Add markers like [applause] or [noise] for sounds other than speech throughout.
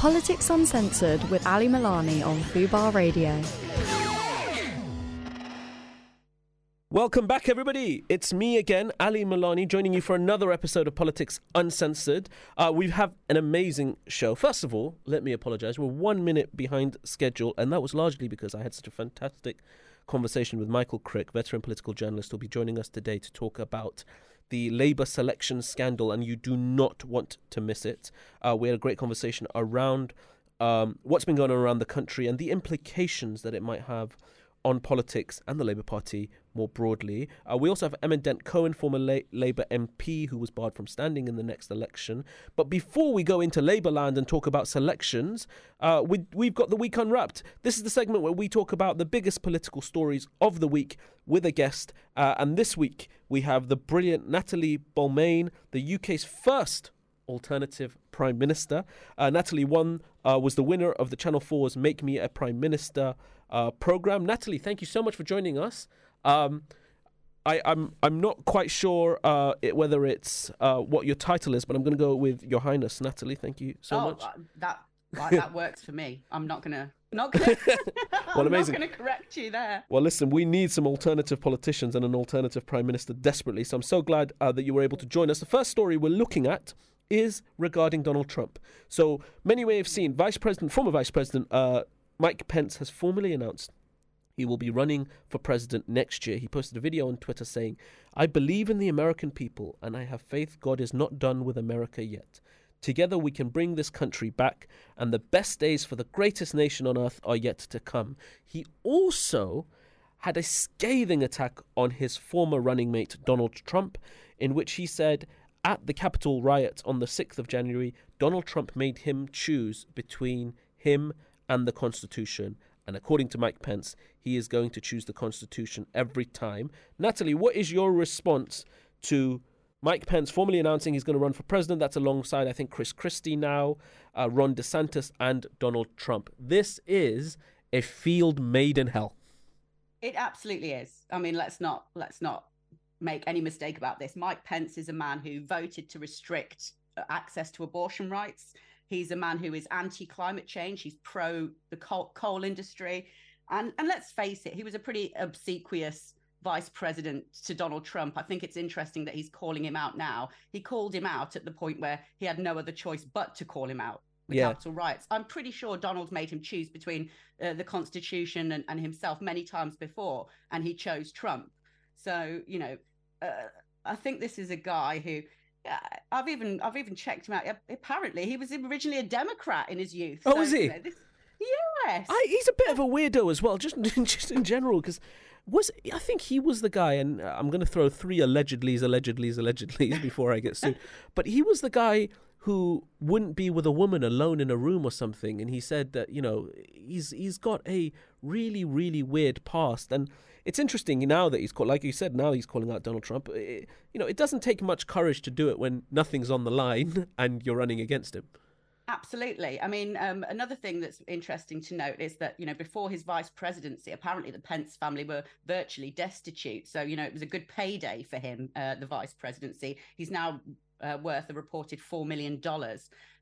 Politics Uncensored with Ali Milani on Fubar Radio. Welcome back, everybody. It's me again, Ali Milani, joining you for another episode of Politics Uncensored. Uh, we have an amazing show. First of all, let me apologize. We're one minute behind schedule, and that was largely because I had such a fantastic conversation with Michael Crick, veteran political journalist, who'll be joining us today to talk about the Labour selection scandal, and you do not want to miss it. Uh, we had a great conversation around um, what's been going on around the country and the implications that it might have on politics and the Labour Party more broadly. Uh, we also have Emma Dent Coad, former La- Labour MP, who was barred from standing in the next election. But before we go into Labour land and talk about selections, uh, we, we've got the week unwrapped. This is the segment where we talk about the biggest political stories of the week with a guest. Uh, and this week we have the brilliant Natalie Balmain, the UK's first alternative prime minister. Uh, Natalie won uh, was the winner of the Channel 4's Make Me a Prime Minister uh, program. Natalie, thank you so much for joining us. Um, I, am I'm, I'm not quite sure uh, it, whether it's uh, what your title is, but I'm going to go with Your Highness, Natalie. Thank you so oh, much. Uh, that [laughs] that works for me. I'm not gonna not gonna. well, [laughs] amazing. Not gonna correct you there. Well, listen, we need some alternative politicians and an alternative prime minister desperately. So I'm so glad uh, that you were able to join us. The first story we're looking at is regarding Donald Trump. So many may have seen Vice President, former Vice President uh, Mike Pence has formally announced he will be running for president next year. He posted a video on Twitter saying, I believe in the American people and I have faith God is not done with America yet. Together we can bring this country back, and the best days for the greatest nation on earth are yet to come. He also had a scathing attack on his former running mate, Donald Trump, in which he said, at the Capitol riot on the 6th of January, Donald Trump made him choose between him and the Constitution. And according to Mike Pence, he is going to choose the Constitution every time. Natalie, what is your response to Mike Pence formally announcing he's going to run for president? That's alongside, I think, Chris Christie now, uh, Ron DeSantis, and Donald Trump. This is a field made in hell. It absolutely is. I mean, let's not let's not make any mistake about this. Mike Pence is a man who voted to restrict uh, access to abortion rights. He's a man who is anti climate change. He's pro the coal, coal industry. And, and let's face it, he was a pretty obsequious vice president to Donald Trump. I think it's interesting that he's calling him out now. He called him out at the point where he had no other choice but to call him out. The yeah. Capitol riots. I'm pretty sure Donald made him choose between uh, the Constitution and, and himself many times before, and he chose Trump. So, you know, uh, I think this is a guy who I've even I've even checked him out. Apparently, he was originally a Democrat in his youth. Oh, so, was he? You know, this, yes. I, he's a bit of a weirdo as well, just [laughs] just in general, because was I think he was the guy, and uh, I'm going to throw three allegedlys, allegedlys, allegedlys [laughs] before I get sued. but he was the guy who wouldn't be with a woman alone in a room or something, and he said that you know he's he's got a really really weird past, and it's interesting now that he's called, like you said, now he's calling out Donald Trump. It, you know, it doesn't take much courage to do it when nothing's on the line [laughs] and you're running against him. Absolutely. I mean, um, another thing that's interesting to note is that, you know, before his vice presidency, apparently the Pence family were virtually destitute. So, you know, it was a good payday for him, uh, the vice presidency. He's now uh, worth a reported $4 million.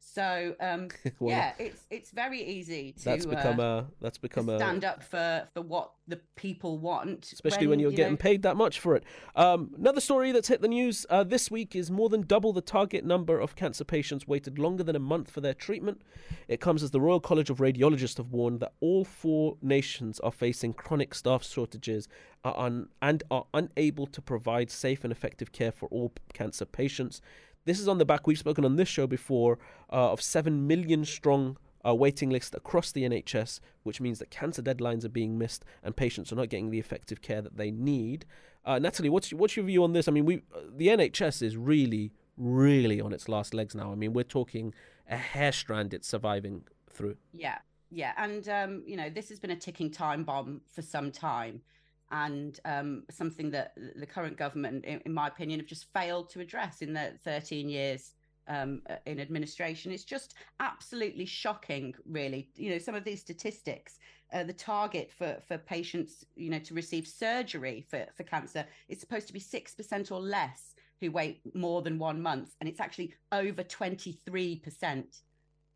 So um, [laughs] well, yeah, it's it's very easy to that's become uh, a that's become a stand up for for what the people want, especially when, when you're you getting know... paid that much for it. Um, another story that's hit the news uh, this week is more than double the target number of cancer patients waited longer than a month for their treatment. It comes as the Royal College of Radiologists have warned that all four nations are facing chronic staff shortages are un- and are unable to provide safe and effective care for all cancer patients. This is on the back, we've spoken on this show before, uh, of 7 million strong uh, waiting list across the NHS, which means that cancer deadlines are being missed and patients are not getting the effective care that they need. Uh, Natalie, what's what's your view on this? I mean, we the NHS is really, really on its last legs now. I mean, we're talking a hair strand it's surviving through. Yeah, yeah, and um, you know, this has been a ticking time bomb for some time and um, something that the current government, in, in, my opinion, have just failed to address in the 13 years um, uh, in administration. It's just absolutely shocking, really. You know, some of these statistics. Uh, the target for for patients, you know, to receive surgery for for cancer is supposed to be six percent or less who wait more than one month, and it's actually over 23 percent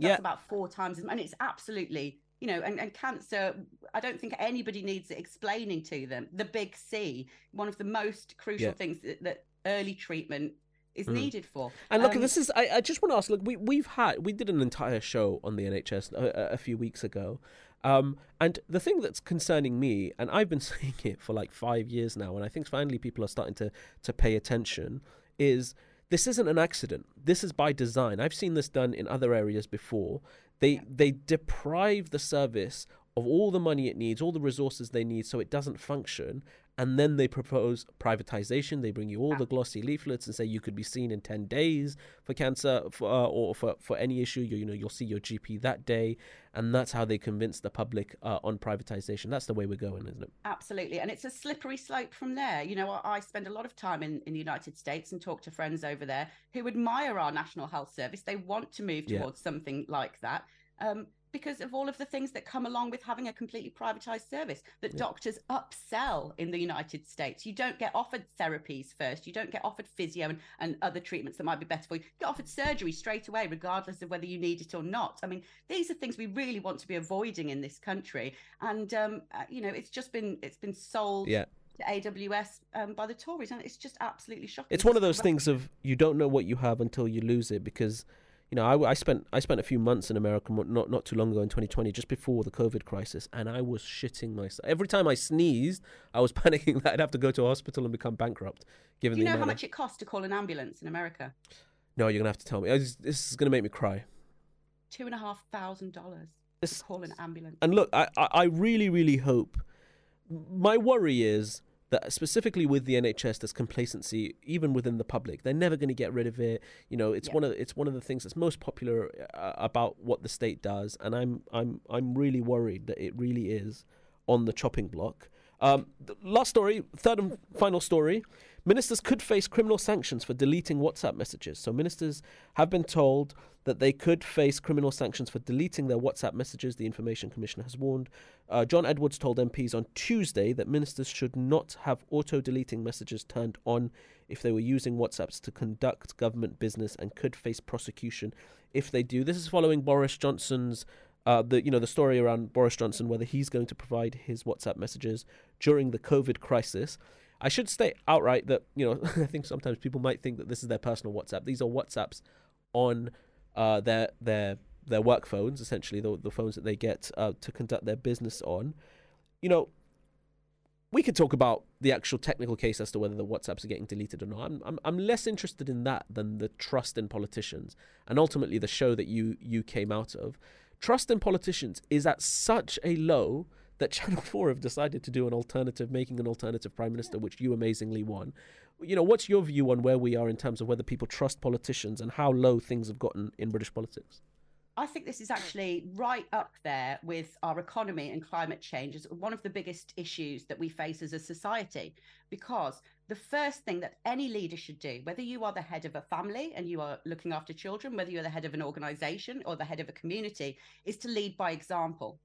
That's Yeah. about four times as and it's absolutely, you know, and, and cancer, I don't think anybody needs it explaining to them. The big C, one of the most crucial Yeah. things that, that early treatment is Mhm. needed for. And look, Um, this is. I, I just want to ask. Look, we we've had we did an entire show on the NHS a, a few weeks ago, um, and the thing that's concerning me, and I've been [laughs] saying it for like five years now, and I think finally people are starting to to pay attention, is this isn't an accident. This is by design. I've seen this done in other areas before. They they deprive the service of all the money it needs, all the resources they need, so it doesn't function. And then they propose privatization. They bring you all the glossy leaflets and say you could be seen in ten days for cancer for, uh, or for for any issue. You, you know, you'll see your GP that day, and that's how they convince the public uh, on privatization. That's the way we're going, isn't it? Absolutely. And it's a slippery slope from there. You know, I, I spend a lot of time in, in the United States and talk to friends over there who admire our National Health Service. They want to move Yeah. towards something like that um, because of all of the things that come along with having a completely privatized service that Yeah. doctors upsell in the United States. You don't get offered therapies first, you don't get offered physio and, and other treatments that might be better for you. You get offered surgery straight away, regardless of whether you need it or not. I mean, these are things we really want to be avoiding in this country. And, um, uh, you know, it's just been, it's been sold Yeah. to AWS um, by the Tories, and it's just absolutely shocking. It's one of those things of you don't know what you have until you lose it because you know I, I spent I spent a few months in America not not too long ago in 2020 just before the COVID crisis and I was shitting myself every time I sneezed I was [laughs] panicking that I'd have to go to a hospital and become bankrupt given Do you know how much it costs to call an ambulance in America? no you're gonna have to tell me just- this is gonna make me cry Two and a half thousand dollars to call an ambulance. And look, I I really, really hope. My worry is that specifically with the NHS, there's complacency even within the public. They're never going to get rid of it. You know, it's Yeah. one of it's one of the things that's most popular uh, about what the state does, and I'm I'm I'm really worried that it really is on the chopping block. Um, last story, third and final story. Ministers could face criminal sanctions for deleting WhatsApp messages. So, ministers have been told that they could face criminal sanctions for deleting their WhatsApp messages, the Information Commissioner has warned. Uh, John Edwards told MPs on Tuesday that ministers should not have auto deleting messages turned on if they were using WhatsApps to conduct government business and could face prosecution if they do. This is following Boris Johnson's. Uh, the you know the story around Boris Johnson whether he's going to provide his WhatsApp messages during the COVID crisis. I should state outright that you know [laughs] I think sometimes people might think that this is their personal WhatsApp. These are WhatsApps on uh, their their their work phones, essentially the the phones that they get uh, to conduct their business on. You know, we could talk about the actual technical case as to whether the WhatsApps are getting deleted or not. I'm I'm, I'm less interested in that than the trust in politicians and ultimately the show that you you came out of. Trust in politicians is at such a low that Channel [laughs] 4 have decided to do an alternative, making an alternative prime minister, which you amazingly won. You know, what's your view on where we are in terms of whether people trust politicians and how low things have gotten in British politics? I think this is actually right up there with our economy and climate change as one of the biggest issues that we face as a society. Because the first thing that any leader should do, whether you are the head of a family and you are looking after children, whether you're the head of an organization or the head of a community, is to lead by example.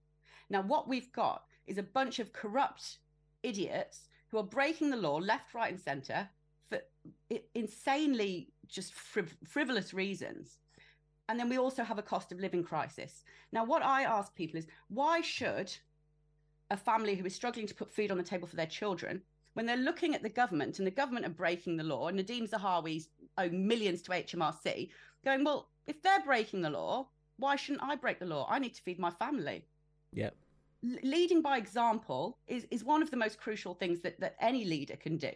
Now, what we've got is a bunch of corrupt idiots who are breaking the law left, right, and center for insanely just friv- frivolous reasons. And then we also have a cost of living crisis. Now, what I ask people is why should a family who is struggling to put food on the table for their children, when they're looking at the government and the government are breaking the law, and Nadhim Zahawi's owe millions to HMRC, going, well, if they're breaking the law, why shouldn't I break the law? I need to feed my family Yeah. leading by example is is one of the most crucial things that that any leader can do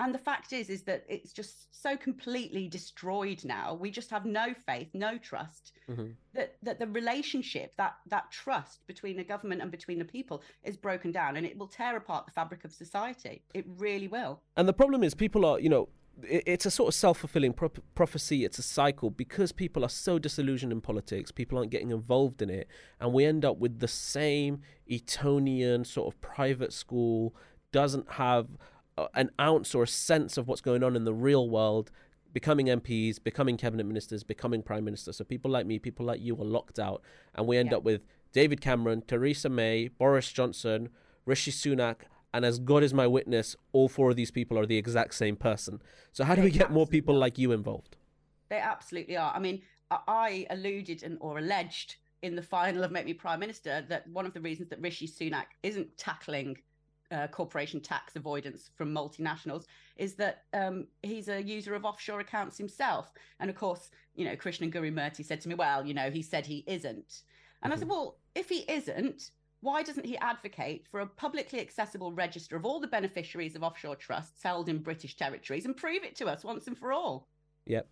and the fact is is that it's just so completely destroyed now we just have no faith no trust Mhm. that that the relationship that that trust between the government and between the people is broken down and it will tear apart the fabric of society it really will And the problem is, people are, you know, it's a sort of self fulfilling pro- prophecy. It's a cycle because people are so disillusioned in politics, people aren't getting involved in it. And we end up with the same Etonian sort of private school, doesn't have uh, an ounce or a sense of what's going on in the real world. Becoming MPs, becoming cabinet ministers, becoming prime minister. So people like me, people like you are locked out, and we end Yeah. up with David Cameron, Theresa May, Boris Johnson, Rishi Sunak, and as God is my witness, all four of these people are the exact same person. So how do They we get more people are. like you involved? They absolutely are. I mean, I alluded and or alleged in the final of Make Me Prime Minister that one of the reasons that Rishi Sunak isn't tackling uh, corporation tax avoidance from multinationals is that um, he's a user of offshore accounts himself. And of course, you know, Krishnan Guru-Murthy said to me, well, you know, he said he isn't. And mm-hmm. I said, well, if he isn't, why doesn't he advocate for a publicly accessible register of all the beneficiaries of offshore trusts held in British territories and prove it to us once and for all? Yep.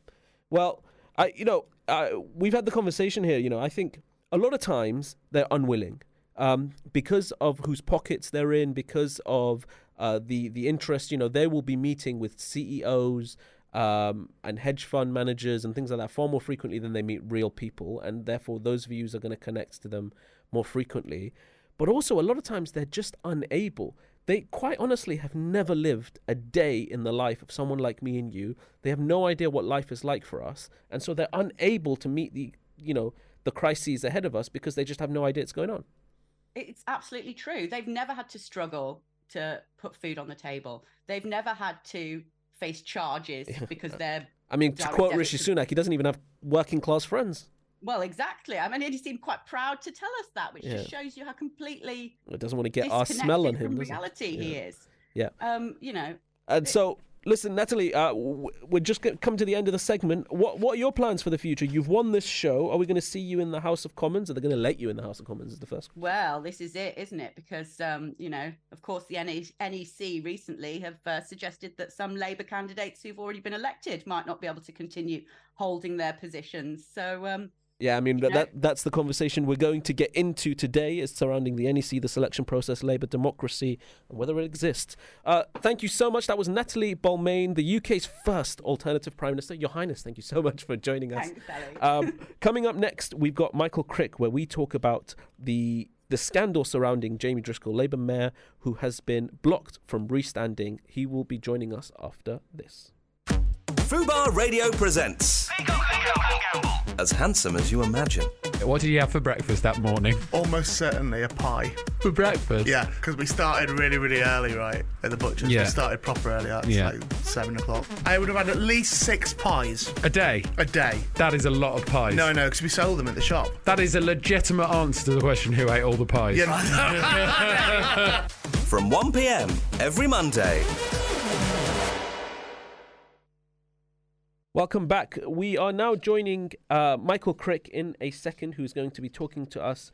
Well, I, you know, uh, we've had the conversation here. You know, I think a lot of times they're unwilling um, because of whose pockets they're in, because of uh, the the interest. You know, they will be meeting with CEOs um, and hedge fund managers and things like that far more frequently than they meet real people, and therefore those views are going to connect to them more frequently. But also, a lot of times they're just unable. They quite honestly have never lived a day in the life of someone like me and you. They have no idea what life is like for us, and so they're unable to meet the you know the crises ahead of us because they just have no idea what's going on it's absolutely true. They've never had to struggle to put food on the table. They've never had to face charges [laughs] because they're. I mean, to quote Rishi Sunak, he doesn't even have working class friends. Well, exactly. I mean, he seemed quite proud to tell us that, which yeah. just shows you how completely. It doesn't want to get our smell on him. Reality, yeah. he is. Yeah. Um, you know. And so listen, Natalie, uh, we're just come to the end of the segment. What what are your plans for the future? You've won this show. Are we going to see you in the House of Commons? Are they going to let you in the House of Commons? Is the first. Question. Well, this is it, isn't it? Because um, you know, of course, the NEC recently have uh, suggested that some Labour candidates who've already been elected might not be able to continue holding their positions. So um, yeah, I mean that, that that's the conversation we're going to get into today is surrounding the NEC, the selection process, Labour democracy, and whether it exists. Uh, thank you so much. That was Natalie Balmain, the UK's first alternative prime minister. Your Highness, thank you so much for joining us. Thanks, um, coming up next, we've got Michael Crick, where we talk about the the scandal surrounding Jamie Driscoll, Labour mayor, who has been blocked from restanding. He will be joining us after this. Fubar Radio presents. As handsome as you imagine. What did you have for breakfast that morning? Almost certainly a pie. For breakfast? Yeah, because we started really, really early, right? At the butcher's. Yeah. We started proper early. It's yeah. like seven o'clock. I would have had at least six pies. A day? A day. That is a lot of pies. No, no, because we sold them at the shop. That is a legitimate answer to the question who ate all the pies. Yeah. [laughs] From 1 pm every Monday. Welcome back. We are now joining uh, Michael Crick in a second, who's going to be talking to us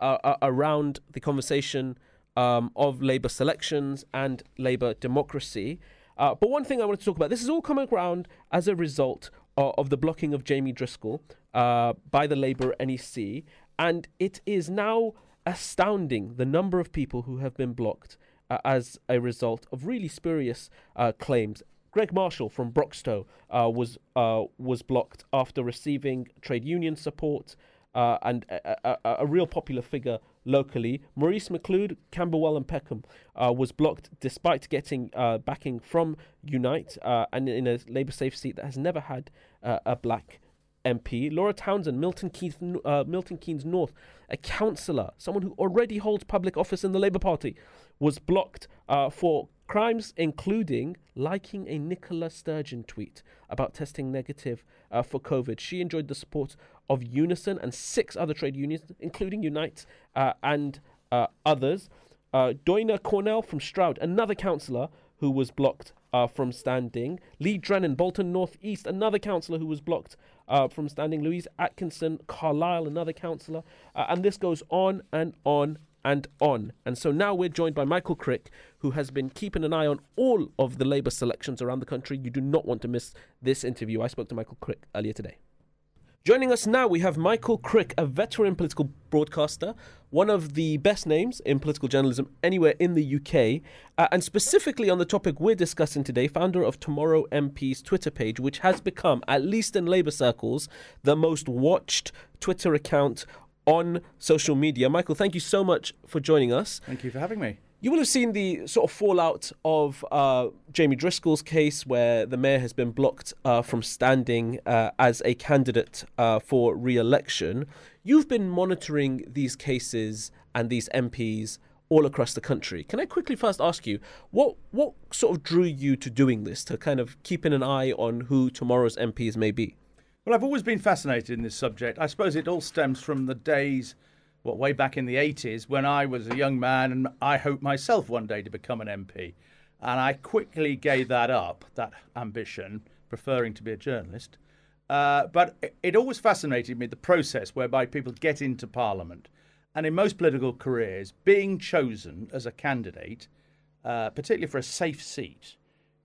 uh, uh, around the conversation um, of Labour selections and Labour democracy. Uh, but one thing I want to talk about this is all coming around as a result of, of the blocking of Jamie Driscoll uh, by the Labour NEC. And it is now astounding the number of people who have been blocked uh, as a result of really spurious uh, claims. Greg Marshall from Broxtowe uh, was uh, was blocked after receiving trade union support uh, and a, a, a, real popular figure locally. Maurice McLeod, Camberwell and Peckham uh, was blocked despite getting uh, backing from Unite uh, and in a Labour safe seat that has never had a black MP. Laura Townsend, Milton Keynes, Milton Keynes North, a councillor, someone who already holds public office in the Labour Party, was blocked for Crimes including liking a Nicola Sturgeon tweet about testing negative uh, for COVID. She enjoyed the support of Unison and six other trade unions, including Unite uh, and uh, others. Uh, Doina Cornell from Stroud, another councillor who was blocked uh, from standing. Lee Drennan, Bolton North East, another councillor who was blocked uh, from standing. Louise Atkinson, Carlisle, another councillor. Uh, and this goes on and on and on. And so now we're joined by Michael Crick, who has been keeping an eye on all of the Labour selections around the country. You do not want to miss this interview. I spoke to Michael Crick earlier today. Joining us now, we have Michael Crick, a veteran political broadcaster, one of the best names in political journalism anywhere in the UK, uh, and specifically on the topic we're discussing today, founder of Tomorrow MP's Twitter page, which has become, at least in Labour circles, the most watched Twitter account on social media. Michael, thank you so much for joining us. Thank you for having me. You will have seen the sort of fallout of uh, Jamie Driscoll's case, where the mayor has been blocked uh, from standing uh, as a candidate uh, for re election. You've been monitoring these cases and these MPs all across the country. Can I quickly first ask you, what, what sort of drew you to doing this, to kind of keeping an eye on who tomorrow's MPs may be? Well, I've always been fascinated in this subject. I suppose it all stems from the days, what, way back in the 80s when I was a young man and I hoped myself one day to become an MP. And I quickly gave that up, that ambition, preferring to be a journalist. Uh, but it, always fascinated me the process whereby people get into Parliament. And in most political careers, being chosen as a candidate, uh, particularly for a safe seat,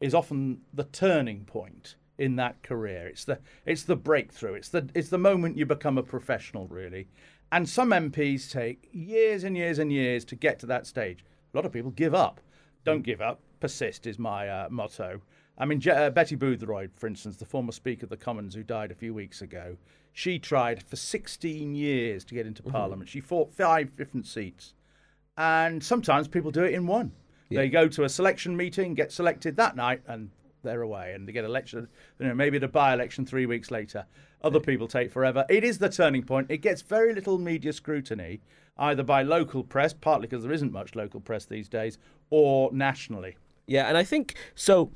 is often the turning point in that career. It's the it's the breakthrough. It's the it's the moment you become a professional, really. And some MPs take years and years and years to get to that stage. A lot of people give up. Don't give up. Persist is my uh, motto. I mean, Je- uh, Betty Boothroyd, for instance, the former Speaker of the Commons who died a few weeks ago, she tried for 16 years to get into mm-hmm. Parliament. She fought five different seats. And sometimes people do it in one. Yeah. They go to a selection meeting, get selected that night, and they're away and they get elected. You know, maybe a by-election three weeks later. Other people take forever. It is the turning point. It gets very little media scrutiny, either by local press, partly because there isn't much local press these days, or nationally. Yeah, and I think so.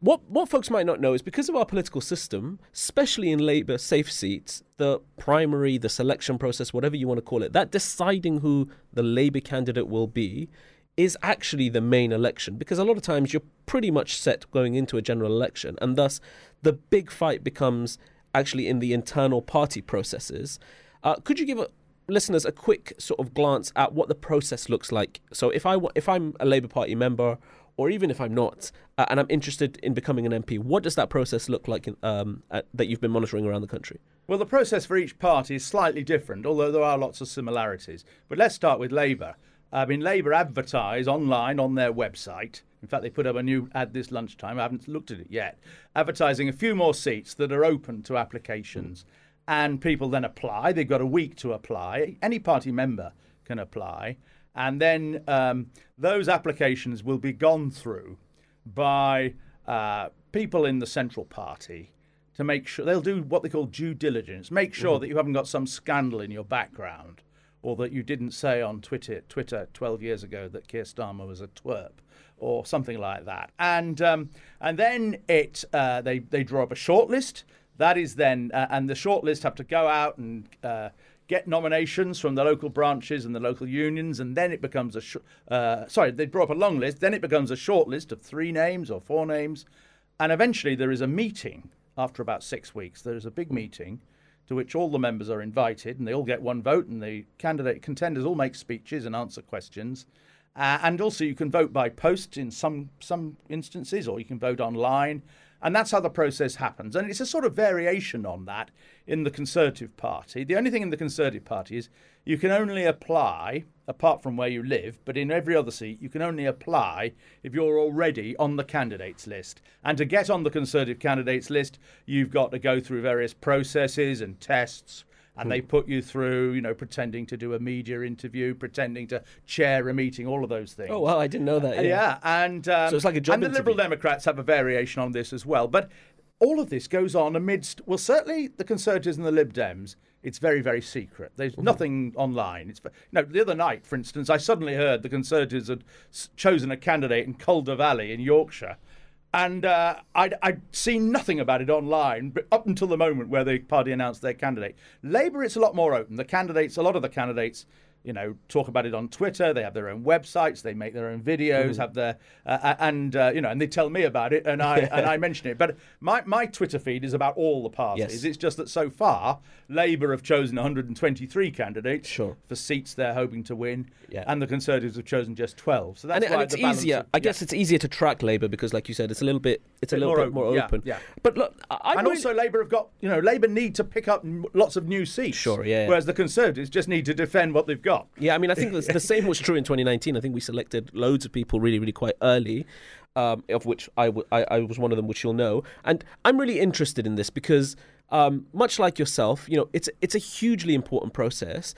What what folks might not know is because of our political system, especially in Labour safe seats, the primary, the selection process, whatever you want to call it, that deciding who the Labour candidate will be is actually the main election because a lot of times you're pretty much set going into a general election, and thus the big fight becomes actually in the internal party processes. Uh, could you give a, listeners a quick sort of glance at what the process looks like? So if I if I'm a Labour Party member, or even if I'm not, uh, and I'm interested in becoming an MP, what does that process look like in, um, at, that you've been monitoring around the country? Well, the process for each party is slightly different, although there are lots of similarities. But let's start with Labour. I mean, Labour advertise online on their website. In fact, they put up a new ad this lunchtime. I haven't looked at it yet. Advertising a few more seats that are open to applications. And people then apply. They've got a week to apply. Any party member can apply. And then um, those applications will be gone through by uh, people in the central party to make sure they'll do what they call due diligence, make sure mm-hmm. that you haven't got some scandal in your background or that you didn't say on Twitter, Twitter 12 years ago that Keir Starmer was a twerp, or something like that. And um, and then it uh, they they draw up a shortlist. That is then, uh, and the shortlist have to go out and uh, get nominations from the local branches and the local unions, and then it becomes a sh- uh, sorry, they draw up a long list. Then it becomes a short list of three names or four names, and eventually there is a meeting after about six weeks. There is a big meeting to which all the members are invited and they all get one vote and the candidate contenders all make speeches and answer questions. Uh, and also you can vote by post in some some instances or you can vote online and that's how the process happens. And it's a sort of variation on that in the Conservative Party. The only thing in the Conservative Party is you can only apply, apart from where you live, but in every other seat, you can only apply if you're already on the candidates list. And to get on the Conservative candidates list, you've got to go through various processes and tests and they put you through, you know, pretending to do a media interview, pretending to chair a meeting, all of those things. Oh wow, I didn't know that. Yeah, yeah. and um, so it's like a job. And the interview. Liberal Democrats have a variation on this as well, but all of this goes on amidst, well, certainly the Conservatives and the Lib Dems. It's very, very secret. There's mm-hmm. nothing online. It's you know, the other night, for instance, I suddenly heard the Conservatives had chosen a candidate in Calder Valley in Yorkshire and uh, I'd, I'd, seen nothing about it online but up until the moment where the party announced their candidate. Labour, it's a lot more open. The candidates, a lot of the candidates, you know, talk about it on Twitter. They have their own websites. They make their own videos. Mm. Have their uh, and uh, you know, and they tell me about it, and I and I [laughs] mention it. But my my Twitter feed is about all the parties. Yes. It's just that so far, Labour have chosen 123 candidates sure. for seats they're hoping to win, yeah. and the Conservatives have chosen just 12. So that's and, why and it's easier. Of, I guess yeah. it's easier to track Labour because, like you said, it's a little bit it's a, a little bit more open. Yeah, But look, I and really... also Labour have got you know Labour need to pick up lots of new seats. Sure, yeah. Whereas the Conservatives just need to defend what they've got. Yeah, I mean, I think the same was true in 2019. I think we selected loads of people really, really quite early, um, of which I, w- I, I was one of them, which you'll know. And I'm really interested in this because, um, much like yourself, you know, it's it's a hugely important process.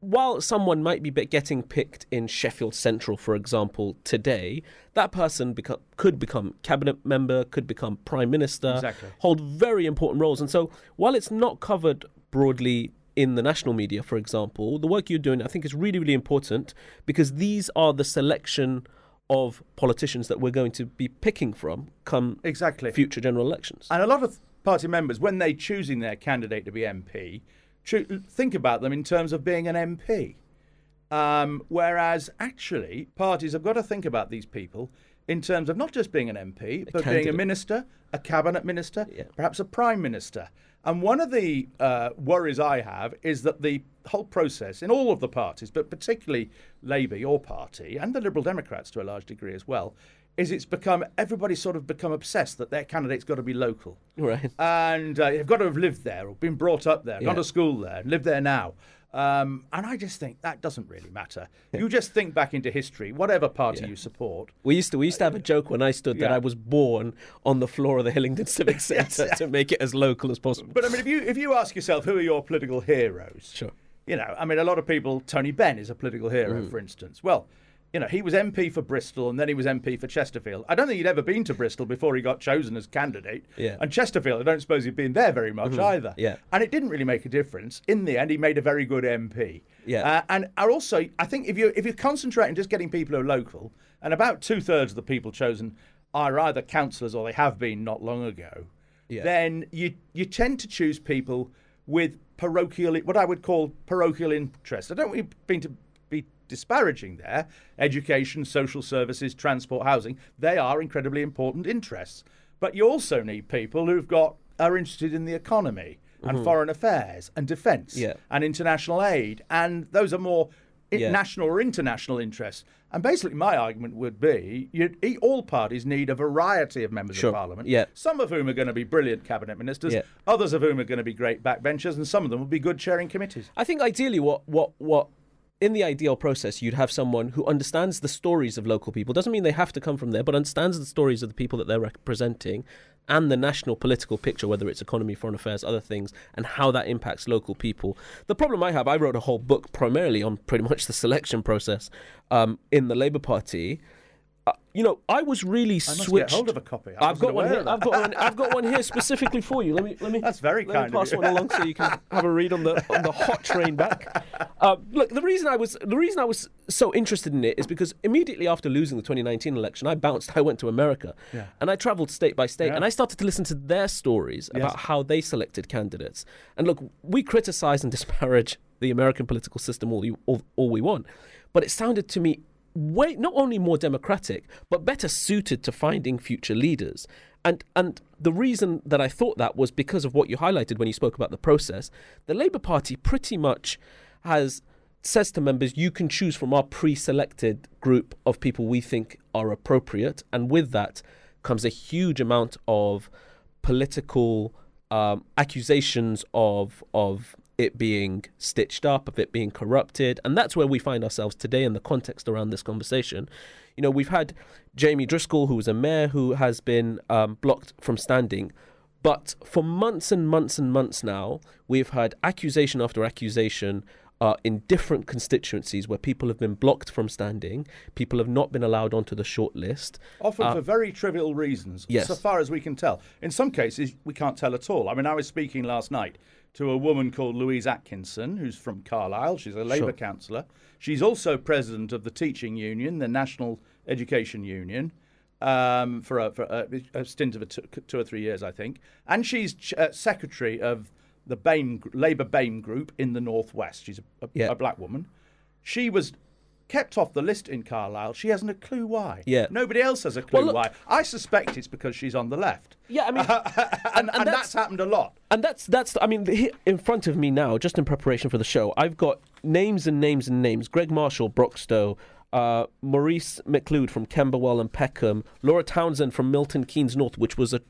While someone might be getting picked in Sheffield Central, for example, today, that person beco- could become cabinet member, could become prime minister, exactly. hold very important roles. And so, while it's not covered broadly in the national media, for example, the work you're doing, I think, is really, really important because these are the selection of politicians that we're going to be picking from come exactly future general elections. And a lot of party members, when they're choosing their candidate to be MP, cho- think about them in terms of being an MP. Um, whereas actually, parties have got to think about these people in terms of not just being an MP, but being a minister, a cabinet minister, Yeah. perhaps a prime minister. And one of the uh, worries I have is that the whole process in all of the parties, but particularly Labour, your party, and the Liberal Democrats to a large degree as well, is it's become everybody's sort of become obsessed that their candidate's got to be local Right. and uh, you've got to have lived there or been brought up there, gone to school there, and lived there now. Um, and I just think that doesn't really matter. You just think back into history, whatever party you support. We used to we used to have a joke when I stood that I was born on the floor of the Hillingdon [laughs] Civic Centre to make it as local as possible. But I mean, if you if you ask yourself who are your political heroes, Sure. you know, I mean, a lot of people. Tony Benn is a political hero, Mm. for instance. Well, you know, he was MP for Bristol and then he was MP for Chesterfield. I don't think he'd ever been to Bristol before he got chosen as candidate. Yeah. And Chesterfield, I don't suppose he'd been there very much either. Mm-hmm. Yeah. And it didn't really make a difference. In the end, he made a very good MP. Yeah. Uh, and are also, I think if you if you concentrate on just getting people who are local, and about two thirds of the people chosen are either councillors or they have been not long ago, Yeah. then you you tend to choose people with parochial, what I would call parochial interest. I don't mean to disparaging there. Education, social services, transport, housing, they are incredibly important interests. But you also need people who've got are interested in the economy and mm-hmm. foreign affairs and defence Yeah. and international aid, and those are more Yeah. national or international interests. And basically, my argument would be you, all parties need a variety of members Sure. of parliament. Yeah. Some of whom are going to be brilliant cabinet ministers, Yeah. others of whom are going to be great backbenchers, and some of them will be good chairing committees. I think ideally, what what what in the ideal process, you'd have someone who understands the stories of local people. Doesn't mean they have to come from there, but understands the stories of the people that they're representing and the national political picture, whether it's economy, foreign affairs, other things, and how that impacts local people. The problem I have, I wrote a whole book primarily on pretty much the selection process um, in the Labour Party. Uh, you know, I was really I switched. hold of a copy. I I've got one here. I've got one. I've got one here [laughs] specifically for you. Let me. Let me. That's very let kind me of pass one along so you can have a read on the on the hot train back. Um, look, the reason I was the reason I was so interested in it is because immediately after losing the 2019 election, I bounced. I went to America, Yeah. and I travelled state by state, Yeah. and I started to listen to their stories Yes. about how they selected candidates. And look, we criticize and disparage the American political system all you all, all we want, but it sounded to me way not only more democratic but better suited to finding future leaders. And and the reason that I thought that was because of what you highlighted when you spoke about the process. The Labour Party pretty much has says to members you can choose from our pre-selected group of people we think are appropriate. And with that comes a huge amount of political um, accusations of of it being stitched up, of it being corrupted, and that's where we find ourselves today in the context around this conversation. You know, we've had Jamie Driscoll, who was a mayor, who has been um, blocked from standing. But for months and months and months now, we've had accusation after accusation uh, in different constituencies where people have been blocked from standing, people have not been allowed onto the short list. Often Uh, for very trivial reasons, yes. so far as we can tell. In some cases, we can't tell at all. I mean, I was speaking last night to a woman called Louise Atkinson, who's from Carlisle. She's a Labour Sure. councillor. She's also president of the Teaching Union, the National Education Union, um, for, a, for a, a stint of a t- two or three years, I think. And she's ch- uh, secretary of the BAME, Labour BAME group in the Northwest. She's a, a, Yeah. a black woman. She was kept off the list in Carlisle. She hasn't a clue why. Yeah. Nobody else has a clue Well, why. I suspect it's because she's on the left. Yeah, I mean, [laughs] and, and, and that's- that's, happened a lot. And that's that's I mean here in front of me now, just in preparation for the show, I've got names and names and names. Greg Marshall, Broxtowe, uh, Maurice McLeod from Camberwell and Peckham, Laura Townsend from Milton Keynes North, which was a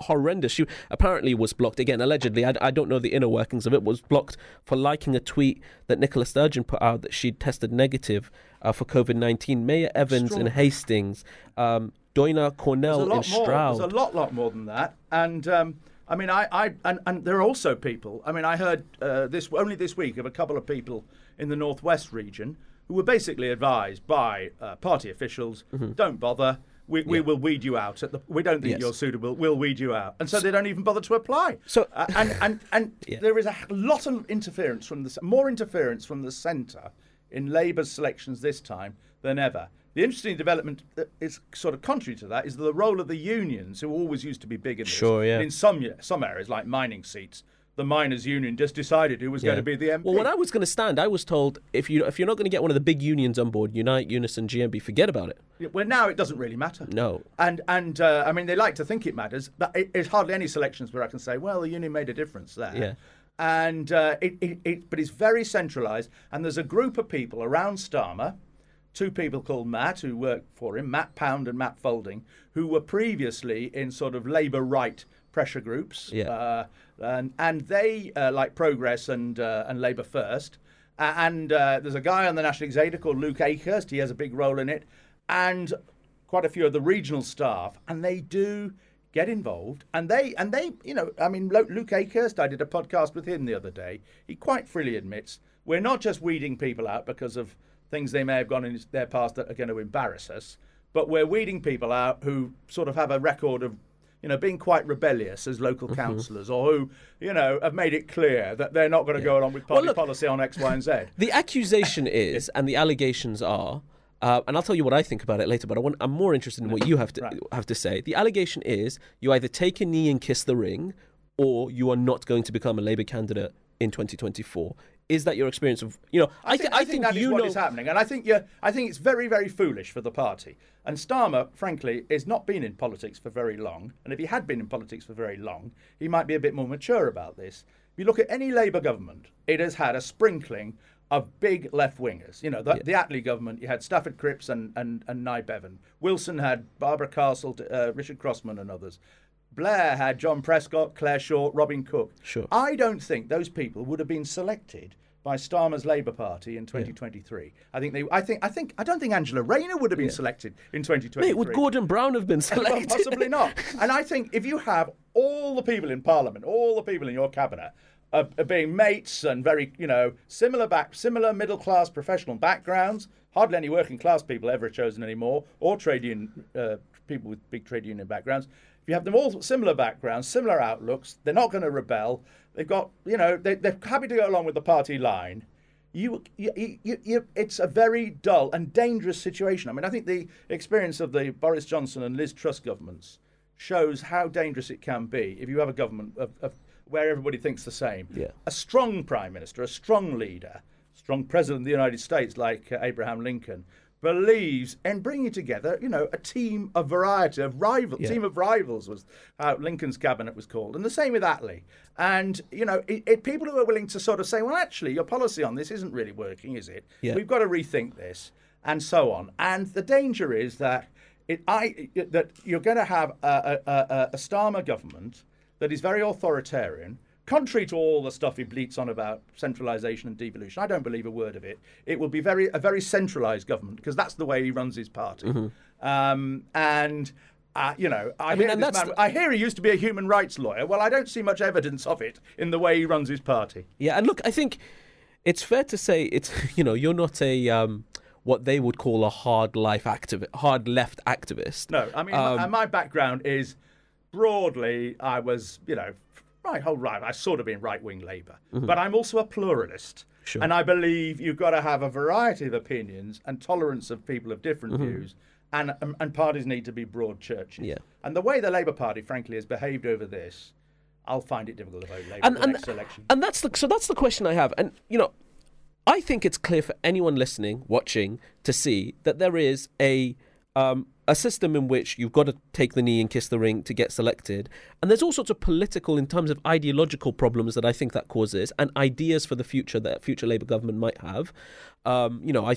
horrendous. She apparently was blocked again, allegedly. I, I don't know the inner workings of it. Was blocked for liking a tweet that Nicola Sturgeon put out that she'd tested negative uh, for COVID nineteen. Maya Evans in Hastings, um, Doina Cornell There's a lot more. There's a lot, lot more than that. And um, I mean, I, I and, and there are also people. I mean, I heard uh, this only this week of a couple of people in the northwest region who were basically advised by uh, party officials, don't bother. We, we will weed you out. At the, we don't think Yes. you're suitable. We'll weed you out, and so they don't even bother to apply. So- uh, and and and [laughs] Yeah. there is a lot of interference from the more interference from the centre in Labour's selections this time than ever. The interesting development that is sort of contrary to that is the role of the unions, who always used to be big in this. Sure, yeah. In some some areas, like mining seats, the miners' union just decided who was Yeah. going to be the MP. Well, when I was going to stand, I was told if you if you're not going to get one of the big unions on board, Unite, Unison, GMB, forget about it. Yeah, Well, now it doesn't really matter. No. And and uh, I mean, they like to think it matters, but it, it's hardly any selections where I can say, well, the union made a difference there. Yeah. And uh, it, it, it, but it's very centralised, and there's a group of people around Starmer, two people called Matt who work for him, Matt Pound and Matt Faulding, who were previously in sort of Labour right pressure groups. Yeah. Uh, and and they uh, like Progress and uh, and Labour First. And uh, there's a guy on the National Executive called Luke Akehurst. He has a big role in it, and quite a few of the regional staff, and they do get involved. And they and they, you know, I mean, Luke Akehurst. I did a podcast with him the other day. He quite freely admits we're not just weeding people out because of things they may have gone in their past that are going to embarrass us, but we're weeding people out who sort of have a record of you know, being quite rebellious as local Mm-hmm. councillors, or who, you know, have made it clear that they're not going to go along with Well, party look- policy on X, Y, and Z. [laughs] The accusation [laughs] is, and the allegations are, uh, and I'll tell you what I think about it later. But I want, I'm more interested in what you have to Right. have to say. The allegation is you either take a knee and kiss the ring, or you are not going to become a Labour candidate in 2024. Is that your experience of you know? I, thi- think, I think that is you what know. is happening, and I think yeah, I think it's very, very foolish for the party. And Starmer, frankly, has not been in politics for very long. And if he had been in politics for very long, he might be a bit more mature about this. If you look at any Labour government, it has had a sprinkling of big left wingers. You know, the, the Attlee government, you had Stafford Cripps and and and Nye Bevan. Wilson had Barbara Castle, uh, Richard Crossman, and others. Blair had John Prescott, Clare Short, Robin Cook. Sure. I don't think those people would have been selected by Starmer's Labour Party in 2023. I think they. I think. I think. I don't think Angela Rayner would have been selected in 2023. Mate, would Gordon Brown have been [laughs] Well, selected? possibly not. And I think if you have all the people in Parliament, all the people in your cabinet. Are, are being mates and very, you know, similar back, similar middle class professional backgrounds. Hardly any working class people ever chosen anymore, or trade union uh, people with big trade union backgrounds. If you have them all similar backgrounds, similar outlooks, they're not going to rebel. They've got, you know, they, they're happy to go along with the party line. You, you, you, you, it's a very dull and dangerous situation. I mean, I think the experience of the Boris Johnson and Liz Truss governments shows how dangerous it can be if you have a government of, of where everybody thinks the same. Yeah. A strong prime minister, a strong leader, strong president of the United States like uh, Abraham Lincoln believes in bringing together, you know, a team of variety of rival Yeah. team of rivals was how Lincoln's cabinet was called, and the same with Attlee. And you know, it, it, people who are willing to sort of say, well, actually, your policy on this isn't really working, is it? Yeah. We've got to rethink this, and so on. And the danger is that it, I, that you're going to have a, a, a, a Starmer government that is very authoritarian. Contrary to all the stuff he bleats on about centralisation and devolution, I don't believe a word of it. It will be very a very centralised government because that's the way he runs his party. Um, and uh, you know, I, Mm-hmm. mean, hear this man, the- I hear he used to be a human rights lawyer. Well, I don't see much evidence of it in the way he runs his party. Yeah, and look, I think it's fair to say it's [laughs] you know you're not a um, what they would call a hard life activist, hard left activist. No, I mean, Um, my, my background is broadly, I was, you know, right, whole right. I sort of been right wing Labour, but I'm also a pluralist. Mm-hmm. Sure. And I believe you've got to have a variety of opinions and tolerance of people of different views. And, and, and parties need to be broad churches. Mm-hmm. Yeah. And the way the Labour Party, frankly, has behaved over this, I'll find it difficult to vote Labour and and, next election. and that's the so that's the question I have. And you know, I think it's clear for anyone listening, watching, to see that there is a um, a system in which you've got to take the knee and kiss the ring to get selected, and there's all sorts of political, in terms of ideological problems that I think that causes, and ideas for the future that future Labour government might have. Um, you know, a,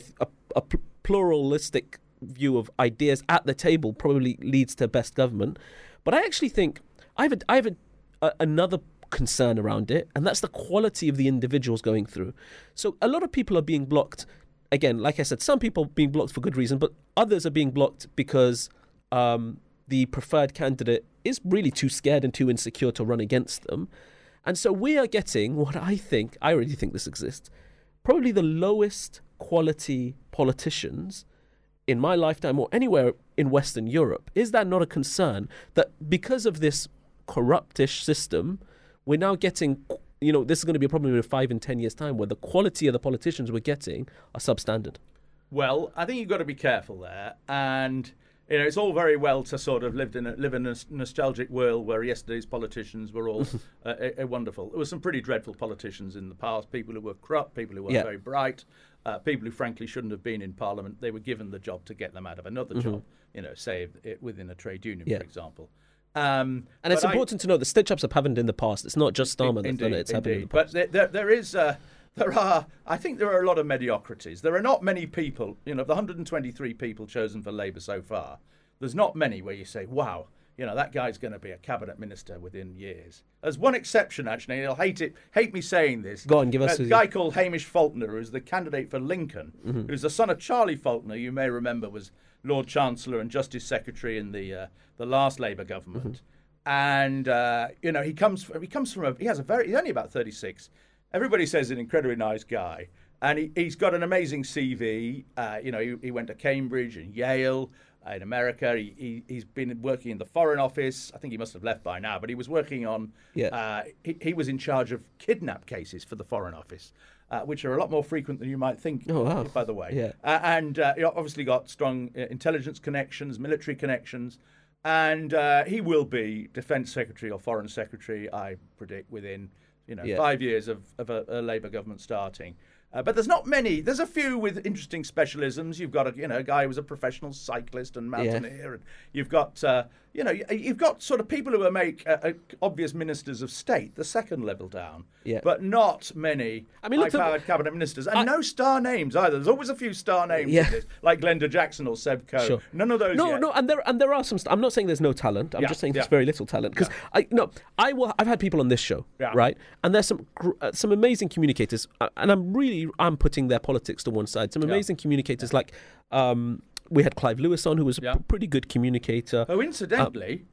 a pl- pluralistic view of ideas at the table probably leads to best government, but I actually think I have a, I have a, a, another concern around it, and that's the quality of the individuals going through. So a lot of people are being blocked. Again, like I said, some people being blocked for good reason, but others are being blocked because um, the preferred candidate is really too scared and too insecure to run against them. And so we are getting what I think, I already think this exists, probably the lowest quality politicians in my lifetime or anywhere in Western Europe. Is that not a concern that because of this corruptish system, we're now getting, you know, this is going to be a problem in five and ten years' time where the quality of the politicians we're getting are substandard? Well, I think you've got to be careful there, and you know it's all very well to sort of live in a, live in a nostalgic world where yesterday's politicians were all [laughs] uh, a, a wonderful. There were some pretty dreadful politicians in the past, people who were corrupt, people who were Yeah. very bright, uh, people who frankly shouldn't have been in Parliament. They were given the job to get them out of another job, you know, say it within a trade union, Mm-hmm. Yeah. for example. Um, And it's but I- important to know the stitch ups have happened in the past. It's not just Starmer that's done it, it's happened in the past. But there, there, there is, uh, there are. I think there are a lot of mediocrities. There are not many people. You know, of the 123 people chosen for Labour so far, there's not many where you say, "Wow, you know, that guy's going to be a cabinet minister within years." There's one exception, actually. And he'll hate it, hate me saying this. Go on, give us A guy called Hamish Falconer, who's the candidate for Lincoln, Mm-hmm. who's the son of Charlie Falconer. You may remember was Lord Chancellor and Justice Secretary in the uh, the last Labour government. Mm-hmm. and uh, you know he comes he comes from a he has a very he's only about 36 everybody says an incredibly nice guy. And he, he's got an amazing cv uh, you know he, he went to cambridge and yale uh, in america. He, he, he's been working in the foreign office. I think he must have left by now but he was working on Yeah. uh, he, he was in charge of kidnap cases for the foreign office uh, which are a lot more frequent than you might think Oh, wow. by the way Yeah. uh, and uh, he obviously got strong uh, intelligence connections, military connections, and uh, he will be defence secretary or foreign secretary. I predict within you know Yeah. five years of, of a, a Labour government starting. Uh, but there's not many. There's a few with interesting specialisms. You've got a you know a guy who was a professional cyclist and mountaineer, and you've got uh, you know you- you've got sort of people who are make uh, uh, obvious ministers of state, the second level down. Yeah. But not many I mean, high-powered cabinet ministers, and I- no star names either. There's always a few star names Yeah. this, like Glenda Jackson or Seb Coe. Sure. None of those. No, yet. no, and there and there are some. St- I'm not saying there's no talent. I'm Yeah, just saying there's very little talent. Because I no, I will. I've had people on this show, Yeah. right? And there's some gr- uh, some amazing communicators, uh, and I'm really I'm putting their politics to one side. Some amazing communicators like um, we had Clive Lewis on, who was a Yeah. p- pretty good communicator. Oh, incidentally,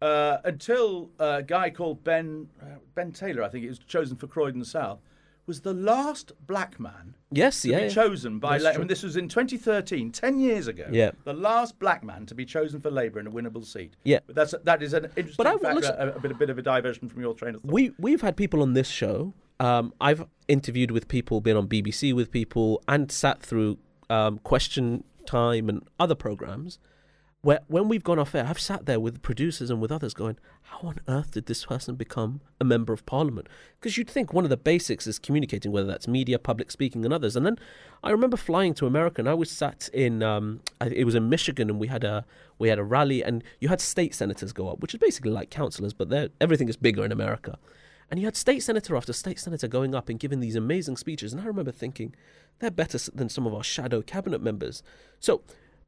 uh, until a guy called Ben uh, Ben Taylor, I think he was chosen for Croydon South, was the last black man yes, to yeah, be yeah. chosen by Labour. I mean, this was in 2013, 10 years ago. Yeah. The last black man to be chosen for Labour in a winnable seat. Yeah. But that's that is an interesting But I- fact, a, a bit, a bit of a diversion from your train of thought. we we've had people on this show. Um, I've interviewed with people, been on BBC with people, and sat through um, Question Time and other programs. Where when we've gone off air, I've sat there with producers and with others, going, "How on earth did this person become a member of parliament?" Because you'd think one of the basics is communicating, whether that's media, public speaking, and others. And then I remember flying to America, and I was sat in, um, it was in Michigan, and we had a we had a rally, and you had state senators go up, which is basically like councillors, but everything is bigger in America. And you had state senator after state senator going up and giving these amazing speeches. And I remember thinking, they're better than some of our shadow cabinet members. So,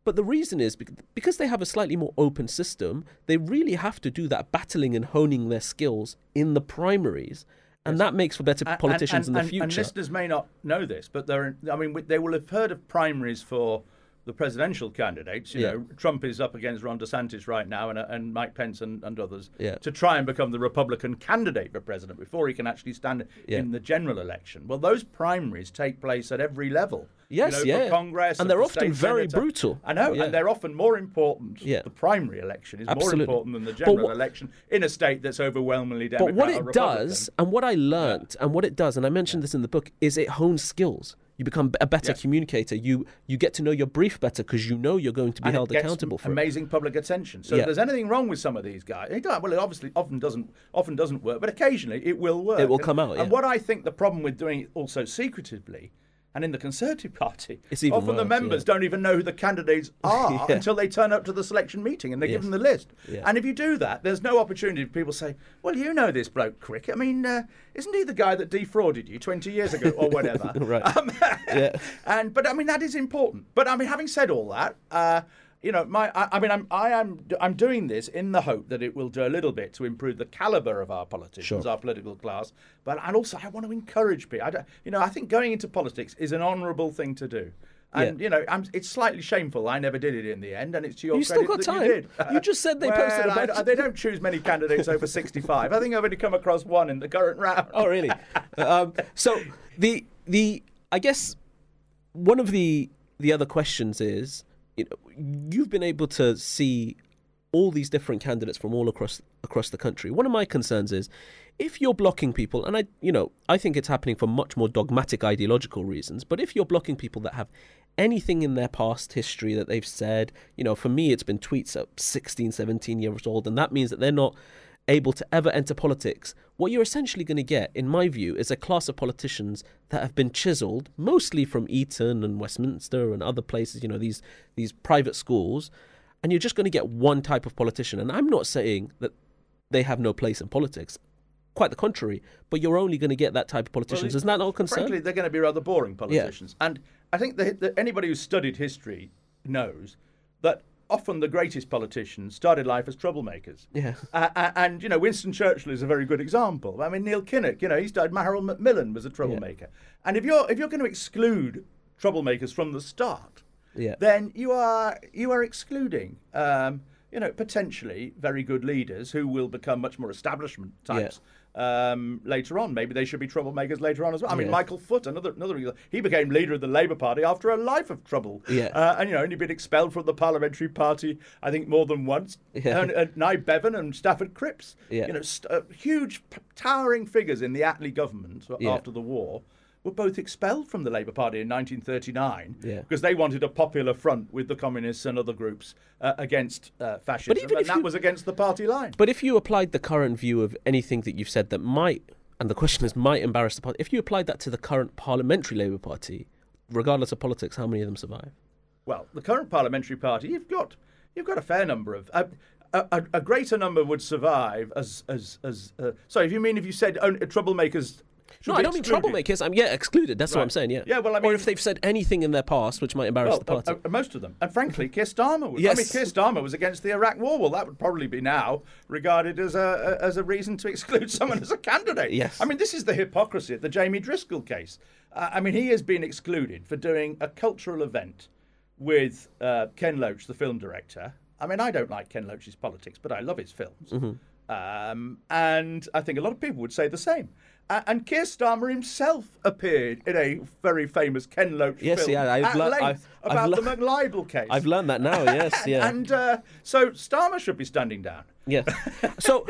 but the reason is because they have a slightly more open system, they really have to do that battling and honing their skills in the primaries. And that makes for better And- politicians and, in the future. And listeners may not know this, but there, are, I mean, they will have heard of primaries for the presidential candidates. You Yeah. know, Trump is up against Ron DeSantis right now, and, uh, and Mike Pence and, and others Yeah. to try and become the Republican candidate for president before he can actually stand Yeah. in the general election. Well, those primaries take place at every level. Yes, you know, yeah. Congress, And they're for often very senator. brutal. I know, and they're often more important. Yeah. The primary election is Absolutely. more important than the general what- election in a state that's overwhelmingly Democrat. but what it does, and what I learnt, and what it does, and I mentioned this in the book, is it hones skills. You become a better Yes. communicator. You you get to know your brief better because you know you're going to be and held it accountable for it. amazing public attention. So Yeah. if there's anything wrong with some of these guys, it well, it obviously often doesn't often doesn't work, but occasionally it will work. It will And- come out, And yeah. what I think the problem with doing it also secretively. And in the Conservative Party, It's even often the members yeah. don't even know who the candidates [laughs] are Yeah. until they turn up to the selection meeting and they give Yes. them the list. Yeah. And if you do that, there's no opportunity for people to say, "Well, you know this bloke Crick. I mean, uh, isn't he the guy that defrauded you 20 years ago or whatever?" [laughs] Right. Um, [laughs] Yeah. and but I mean that is important. But I mean, having said all that, uh, you know, my I, I mean, I'm I am I'm doing this in the hope that it will do a little bit to improve the caliber of our politicians, Sure. our political class. But and also I want to encourage people. I don't, you know, I think going into politics is an honourable thing to do. And Yeah. you know, I'm, it's slightly shameful. I never did it in the end, and it's to your You still got that time. you did. You just said they posted Well, a I- They don't choose many candidates over 65. I think I've only come across one in the current round. Oh, really? [laughs] um, so the the I guess one of the the other questions is, you know, you've been able to see all these different candidates from all across across the country. One of my concerns is if you're blocking people, and I, you know, I think it's happening for much more dogmatic ideological reasons. But if you're blocking people that have anything in their past history that they've said, you know, for me, it's been tweets at 16, 17 years old, and that means that they're not able to ever enter politics. What you're essentially going to get, in my view, is a class of politicians that have been chiseled, mostly from Eton and Westminster and other places, you know, these these private schools, and you're just going to get one type of politician. And I'm not saying that they have no place in politics. Quite the contrary, but you're only going to get that type of politicians. Well, Isn't that not concern? Frankly, they're going to be rather boring politicians. Yeah. And I think that, that anybody who's studied history knows that often the greatest politicians started life as troublemakers. Yeah. Uh, and, you know, Winston Churchill is a very good example. I mean, Neil Kinnock, you know, he started, Harold Macmillan was a troublemaker. Yeah. And if you're, if you're going to exclude troublemakers from the start, yeah. then you are, you are excluding, um, you know, potentially very good leaders who will become much more establishment types. Yeah um, later on. Maybe they should be troublemakers later on as well. I mean, yeah. Michael Foot, another another he became leader of the Labour Party after a life of trouble. Yeah, uh, and you know, only been expelled from the Parliamentary Party, I think, more than once. Yeah. And, and Nye Bevan and Stafford Cripps. Yeah, you know, st- uh, huge, towering figures in the Attlee government yeah. after the war were both expelled from the Labour Party in 1939 yeah. because they wanted a popular front with the communists and other groups uh, against uh, fascism. But even and if that you, was against the party line. But if you applied the current view of anything that you've said that might, and the question is might embarrass the party, if you applied that to the current parliamentary Labour Party, regardless of politics, how many of them survive? Well, the current parliamentary party, you've got you've got a fair number of. Uh, a, a, greater number would survive as as as. Uh, sorry, if you mean if you said only, troublemakers no, I don't excluded. mean troublemakers. I'm yeah excluded. That's right. what I'm saying. Yeah. Yeah. Well, I mean, or if they've said anything in their past which might embarrass well, the party. Uh, uh, most of them, and frankly, Keir Starmer. Was, yes. I mean, Keir Starmer was against the Iraq War. Well, that would probably be now regarded as a, as a reason to [laughs] exclude someone as a candidate. Yes. I mean, this is the hypocrisy of the Jamie Driscoll case. Uh, I mean, he has been excluded for doing a cultural event with uh, Ken Loach, the film director. I mean, I don't like Ken Loach's politics, but I love his films. Mm-hmm. Um, and I think a lot of people would say the same. And Keir Starmer himself appeared in a very famous Ken Loach yes, film yeah, I've at le- length I've, about I've the McLibel case. I've learned that now. Yes, [laughs] yeah. and uh, so Starmer should be standing down. Yeah. [laughs] So,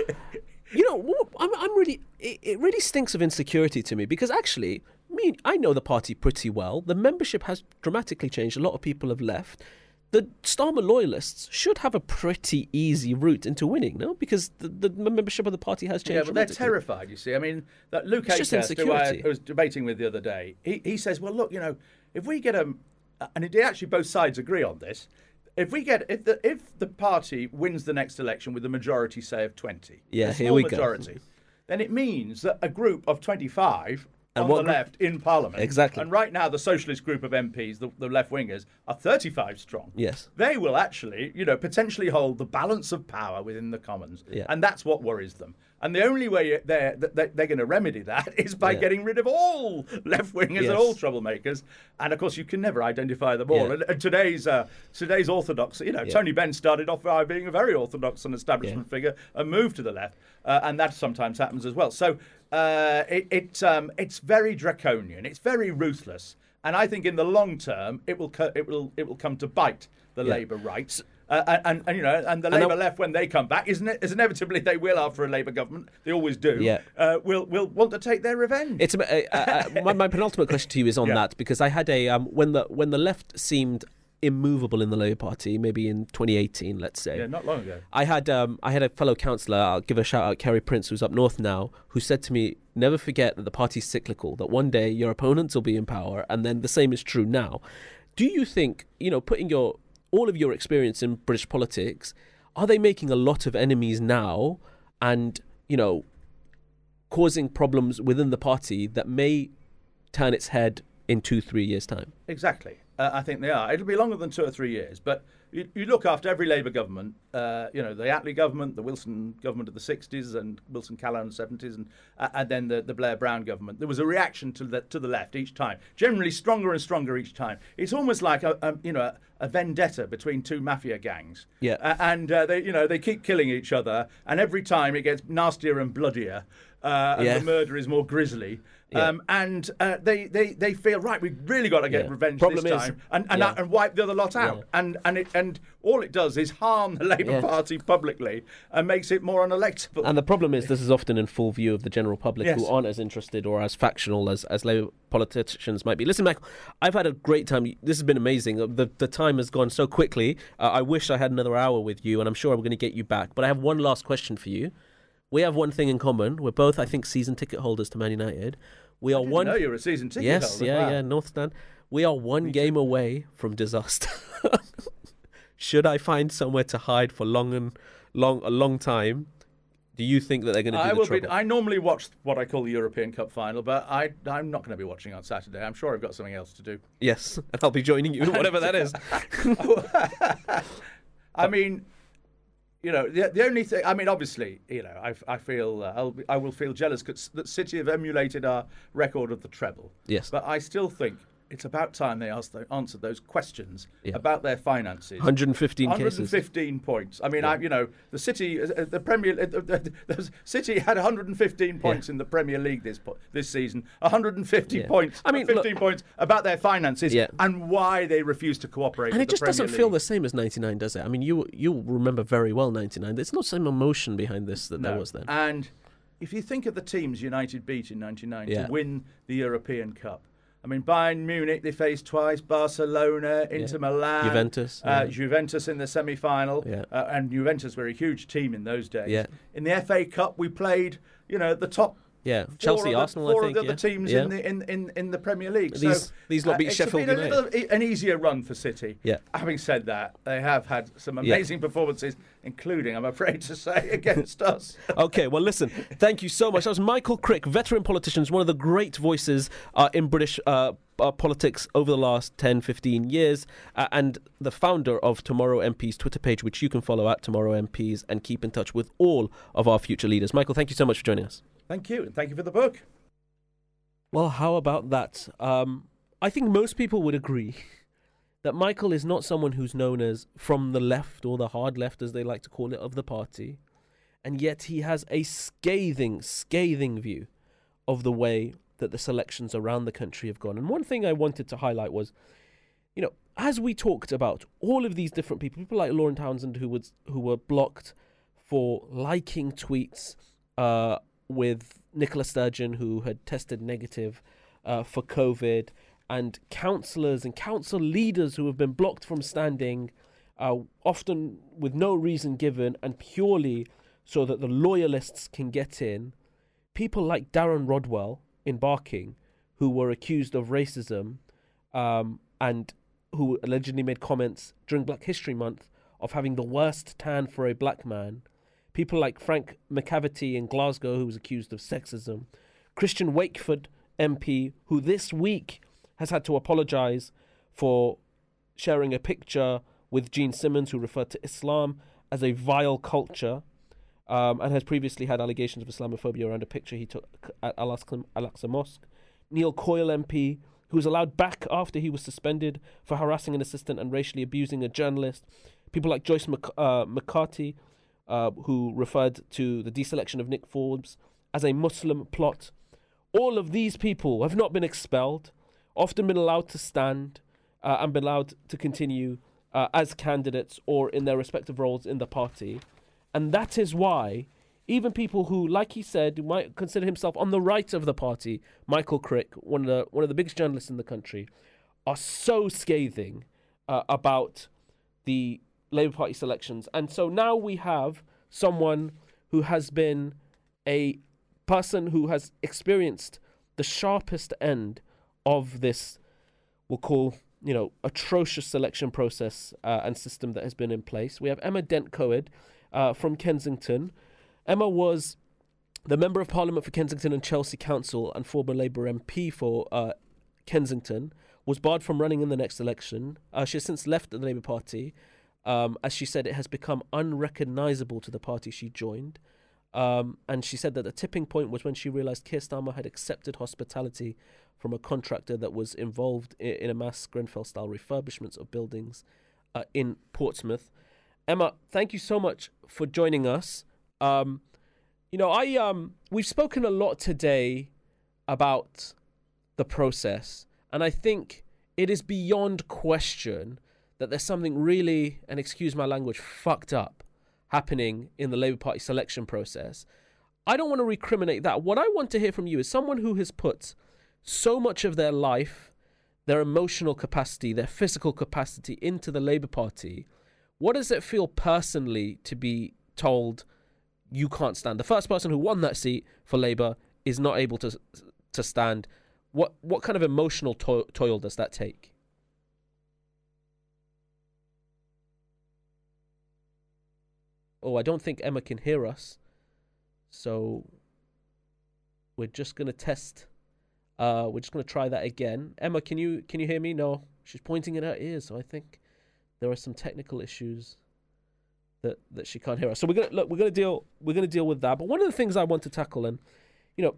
you know, I'm, I'm really. It, it really stinks of insecurity to me because actually, me, I know the party pretty well. The membership has dramatically changed. A lot of people have left the Starmer loyalists should have a pretty easy route into winning, no? Because the, the membership of the party has changed. Yeah, but they're terrified, you see. I mean, that Luke Akehurst, who I was debating with the other day, he, he says, well, look, you know, if we get a... Uh, and actually both sides agree on this. If we get if the if the party wins the next election with a majority, say of twenty, yeah, here we majority, go. then it means that a group of twenty-five and on the left in Parliament. Exactly. And right now, the socialist group of MPs, the, the left wingers, are 35 strong. Yes. They will actually, you know, potentially hold the balance of power within the Commons. Yeah. And that's what worries them. And the only way they're, they're, they're going to remedy that [laughs] is by Yeah. getting rid of all left wingers Yes. and all troublemakers. And of course, you can never identify them all. Yeah. And, and today's uh, today's orthodox, you know, Yeah. Tony Benn started off by being a very orthodox and establishment figure and moved to the left. Uh, and that sometimes happens as well. So uh, it, it um, it's very draconian. It's very ruthless. And I think in the long term, it will co- it will it will come to bite the Yeah. Labour right. Uh, and, and, and, you know, and the And Labour left when they come back, isn't it? As inevitably they will after a Labour government, they always do. Yeah. uh, will will want to take their revenge. It's uh, uh, my, my [laughs] penultimate question to you is on Yeah. that because I had a um, when the when the left seemed immovable in the Labour Party, maybe in 2018, let's say. yeah, not long ago. I had um, I had a fellow councillor. I'll give a shout out, Kerry Prince, who's up north now, who said to me, "Never forget that the party's cyclical. That one day your opponents will be in power, and then the same is true now." Do you think you know, putting your all of your experience in British politics, are they making a lot of enemies now, and you know, causing problems within the party that may turn its head in two, three years' time? Exactly. Uh, I think they are. It'll be longer than two or three years, but you, you look after every Labour government. Uh, you know, the Attlee government, the Wilson government of the '60s, and Wilson Callaghan '70s, and uh, and then the, the Blair Brown government. There was a reaction to the to the left each time, generally stronger and stronger each time. It's almost like a, a you know a, a vendetta between two mafia gangs. Yeah. And uh, they you know they keep killing each other, and every time it gets nastier and bloodier, uh, and Yeah. the murder is more grisly. Yeah. Um, and uh, they, they, they feel right. We've really got to get Yeah. revenge Problem this is, time. and and, Yeah. and wipe the other lot out. And and it and all it does is harm the [laughs] Labour. Party publicly and makes it more unelectable. And the problem is, this is often in full view of the general public who aren't as interested or as factional as, as Labour politicians might be. Listen, Michael, I've had a great time. This has been amazing. Uh, The, the time has gone so quickly. Uh, I wish I had another hour with you, and I'm sure I'm going to get you back. But I have one last question for you. We have one thing in common. We're both, I think, season ticket holders to Man United. We are one. know you're a season ticket yes, holder. Yes, yeah, Wow. yeah. North Stand. We are one game away from disaster. [laughs] Should I find somewhere to hide for long and long a long time? Do you think that they're going to do I the will trouble? be. I normally watch what I call the European Cup final, but I I'm not going to be watching on Saturday. I'm sure I've got something else to do. Yes, [laughs] and I'll be joining you, whatever that is. [laughs] I mean, you know, the, the only thing. I mean, obviously, you know, I, I feel uh, I'll be, I will feel jealous 'cause that City have emulated our record of the treble. Yes. but I still think it's about time they asked, answered those questions Yeah. about their finances. 115 cases. 115 points. I mean, I, you know, the City, uh, the Premier, uh, the, the, the City had 115 points in the Premier League this this season. 150 Yeah. points. I mean, 15 look- points about their finances Yeah. and why they refuse to cooperate. And it just Premier doesn't feel the same as 99, does it? I mean, you you remember very well 99. There's not the same emotion behind this that there was then. And if you think of the teams United beat in 99 Yeah. to win the European Cup, I mean, Bayern Munich they faced twice, Barcelona, Inter Milan, Juventus, uh, yeah. Juventus in the semi-final, Yeah. uh, and Juventus were a huge team in those days. Yeah. In the FA Cup, we played, you know, the top. Yeah, four Chelsea, the, Arsenal, I think, of the yeah. other teams Yeah. in the in, in, in the Premier League. These- so, these lot beat it's Sheffield been a United. little, an easier run for City. Yeah. Having said that, they have had some Yeah. amazing performances, including, I'm afraid to say, [laughs] against us. Okay, well, listen, thank you so much. That was Michael Crick, veteran politician, one of the great voices uh, in British uh, uh, politics over the last 10, 15 years, uh, and the founder of Tomorrow MP's Twitter page, which you can follow at Tomorrow MPs and keep in touch with all of our future leaders. Michael, thank you so much for joining us. Thank you, and thank you for the book. Well, how about that? Um, I think most people would agree that Michael is not someone who's known as from the left or the hard left, as they like to call it, of the party. And yet he has a scathing, scathing view of the way that the selections around the country have gone. And one thing I wanted to highlight was, you know, as we talked about all of these different people, people like Lauren Townsend who was who were blocked for liking tweets uh, with Nicola Sturgeon, who had tested negative uh, for COVID, and councillors and council leaders who have been blocked from standing, uh, often with no reason given and purely so that the loyalists can get in. People like Darren Rodwell in Barking, who were accused of racism um, and who allegedly made comments during Black History Month of having the worst tan for a black man. People like Frank McAveety in Glasgow, who was accused of sexism. Christian Wakeford, MP, who this week has had to apologise for sharing a picture with Gene Simmons, who referred to Islam as a vile culture, um, and has previously had allegations of Islamophobia around a picture he took at Al Aqsa Mosque. Neil Coyle, MP, who was allowed back after he was suspended for harassing an assistant and racially abusing a journalist. People like Joyce Mc- uh, McCarthy, uh, who referred to the deselection of Nick Forbes as a Muslim plot. All of these people have not been expelled, often been allowed to stand uh, and been allowed to continue uh, as candidates or in their respective roles in the party. And that is why even people who, like he said, might consider himself on the right of the party, Michael Crick, one of the one of the biggest journalists in the country, are so scathing uh, about the Labour Party selections. And so now we have someone who has been a person who has experienced the sharpest end of this, we'll call, you know, atrocious selection process uh, and system that has been in place. We have Emma Dent Coad uh, from Kensington. Emma was the Member of Parliament for Kensington and Chelsea Council and former Labour MP for uh, Kensington, was barred from running in the next election. Uh, she has since left the Labour Party. Um, as she said, it has become unrecognisable to the party she joined. Um, and she said that the tipping point was when she realised Keir Starmer had accepted hospitality from a contractor that was involved in, in a mass Grenfell style refurbishments of buildings uh, in Portsmouth. Emma, thank you so much for joining us. Um, you know, I um, we've spoken a lot today about the process, and I think it is beyond question that there's something really, and excuse my language, fucked up happening in the Labour Party selection process. I don't want to recriminate that. What I want to hear from you is someone who has put so much of their life, their emotional capacity, their physical capacity into the Labour Party. What does it feel personally to be told you can't stand? The first person who won that seat for Labour is not able to to stand. What what kind of emotional to- toil does that take? Oh, I don't think Emma can hear us. So we're just gonna test. Uh, we're just gonna try that again. Emma, can you can you hear me? No, she's pointing in her ears. So I think there are some technical issues that that she can't hear us. So we're gonna look. We're gonna deal. We're gonna deal with that. But one of the things I want to tackle, and you know,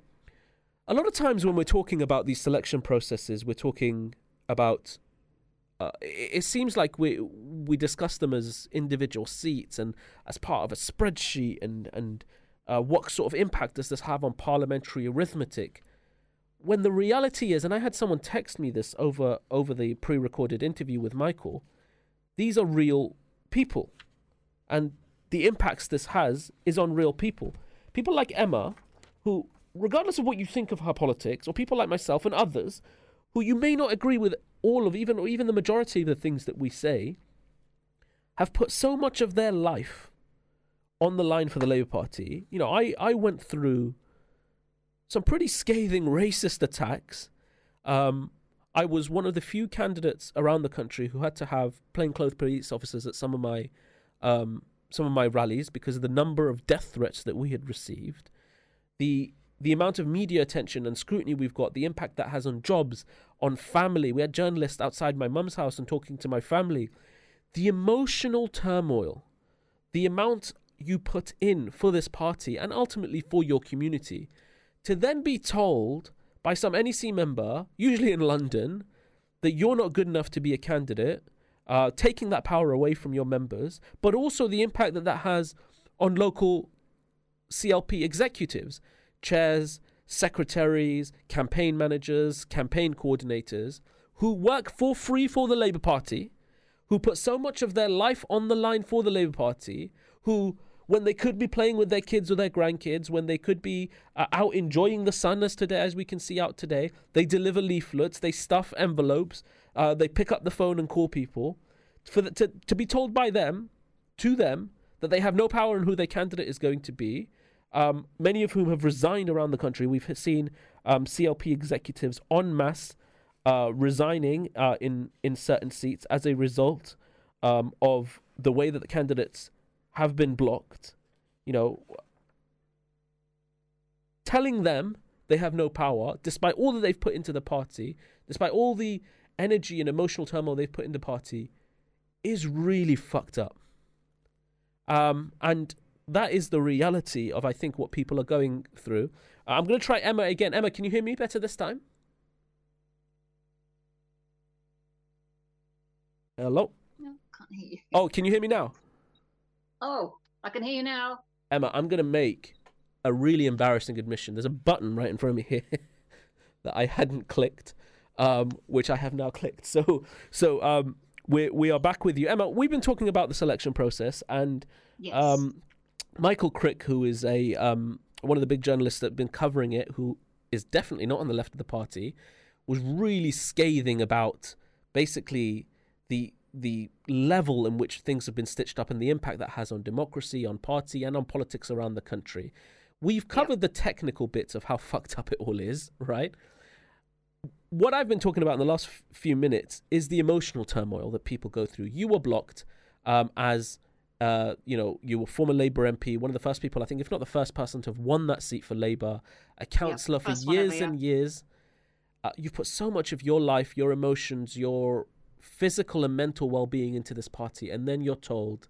a lot of times when we're talking about these selection processes, we're talking about uh, it seems like we we discuss them as individual seats and as part of a spreadsheet and and uh, what sort of impact does this have on parliamentary arithmetic? When the reality is and i had someone text me this over over the pre-recorded interview with michael these are real people. And the impacts this has is on real people. People like emma who regardless of what you think of her politics or people like myself and others who you may not agree with all of even even the majority of the things that we say have put so much of their life on the line for the Labour Party. You know, I, I went through some pretty scathing racist attacks. Um, I was one of the few candidates around the country who had to have plainclothes police officers at some of my um, some of my rallies because of the number of death threats that we had received. The the amount of media attention and scrutiny we've got, the impact that has on jobs, on family. We had journalists outside my mum's house and talking to my family. The emotional turmoil, the amount you put in for this party and ultimately for your community, to then be told by some NEC member, usually in London, that you're not good enough to be a candidate, uh, taking that power away from your members, but also the impact that that has on local CLP executives chairs, secretaries, campaign managers, campaign coordinators who work for free for the Labour Party, who put so much of their life on the line for the Labour Party, who when they could be playing with their kids or their grandkids, when they could be uh, out enjoying the sun as today, as we can see out today, they deliver leaflets, they stuff envelopes, uh, they pick up the phone and call people. For the, to to be told by them, to them, that they have no power in who their candidate is going to be, um, many of whom have resigned around the country. We've seen um, CLP executives en masse uh, resigning uh, in in certain seats as a result um, of the way that the candidates have been blocked. You know, telling them they have no power, despite all that they've put into the party, despite all the energy and emotional turmoil they've put in the party, is really fucked up. Um, and that is the reality of I think what people are going through. Uh, I'm going to try Emma again. Emma, can you hear me better this time? Hello. No, can't hear you. Oh, can you hear me now? Oh, I can hear you now. Emma, I'm going to make a really embarrassing admission. There's a button right in front of me here [laughs] that I hadn't clicked, um, which I have now clicked. So, so um, we we are back with you, Emma. We've been talking about the selection process, and Yes. um, Michael Crick, who is a um, one of the big journalists that have been covering it, who is definitely not on the left of the party, was really scathing about basically the the level in which things have been stitched up and the impact that has on democracy, on party, and on politics around the country. We've covered the technical bits of how [laughs] fucked up it all is, right? What I've been talking about in the last f- few minutes is the emotional turmoil that people go through. You were blocked um, as uh, you know, you were former Labour MP, one of the first people, I think, if not the first person to have won that seat for Labour, a councillor for years ever, and years. Uh, you've put so much of your life, your emotions, your physical and mental well-being into this party, and then you're told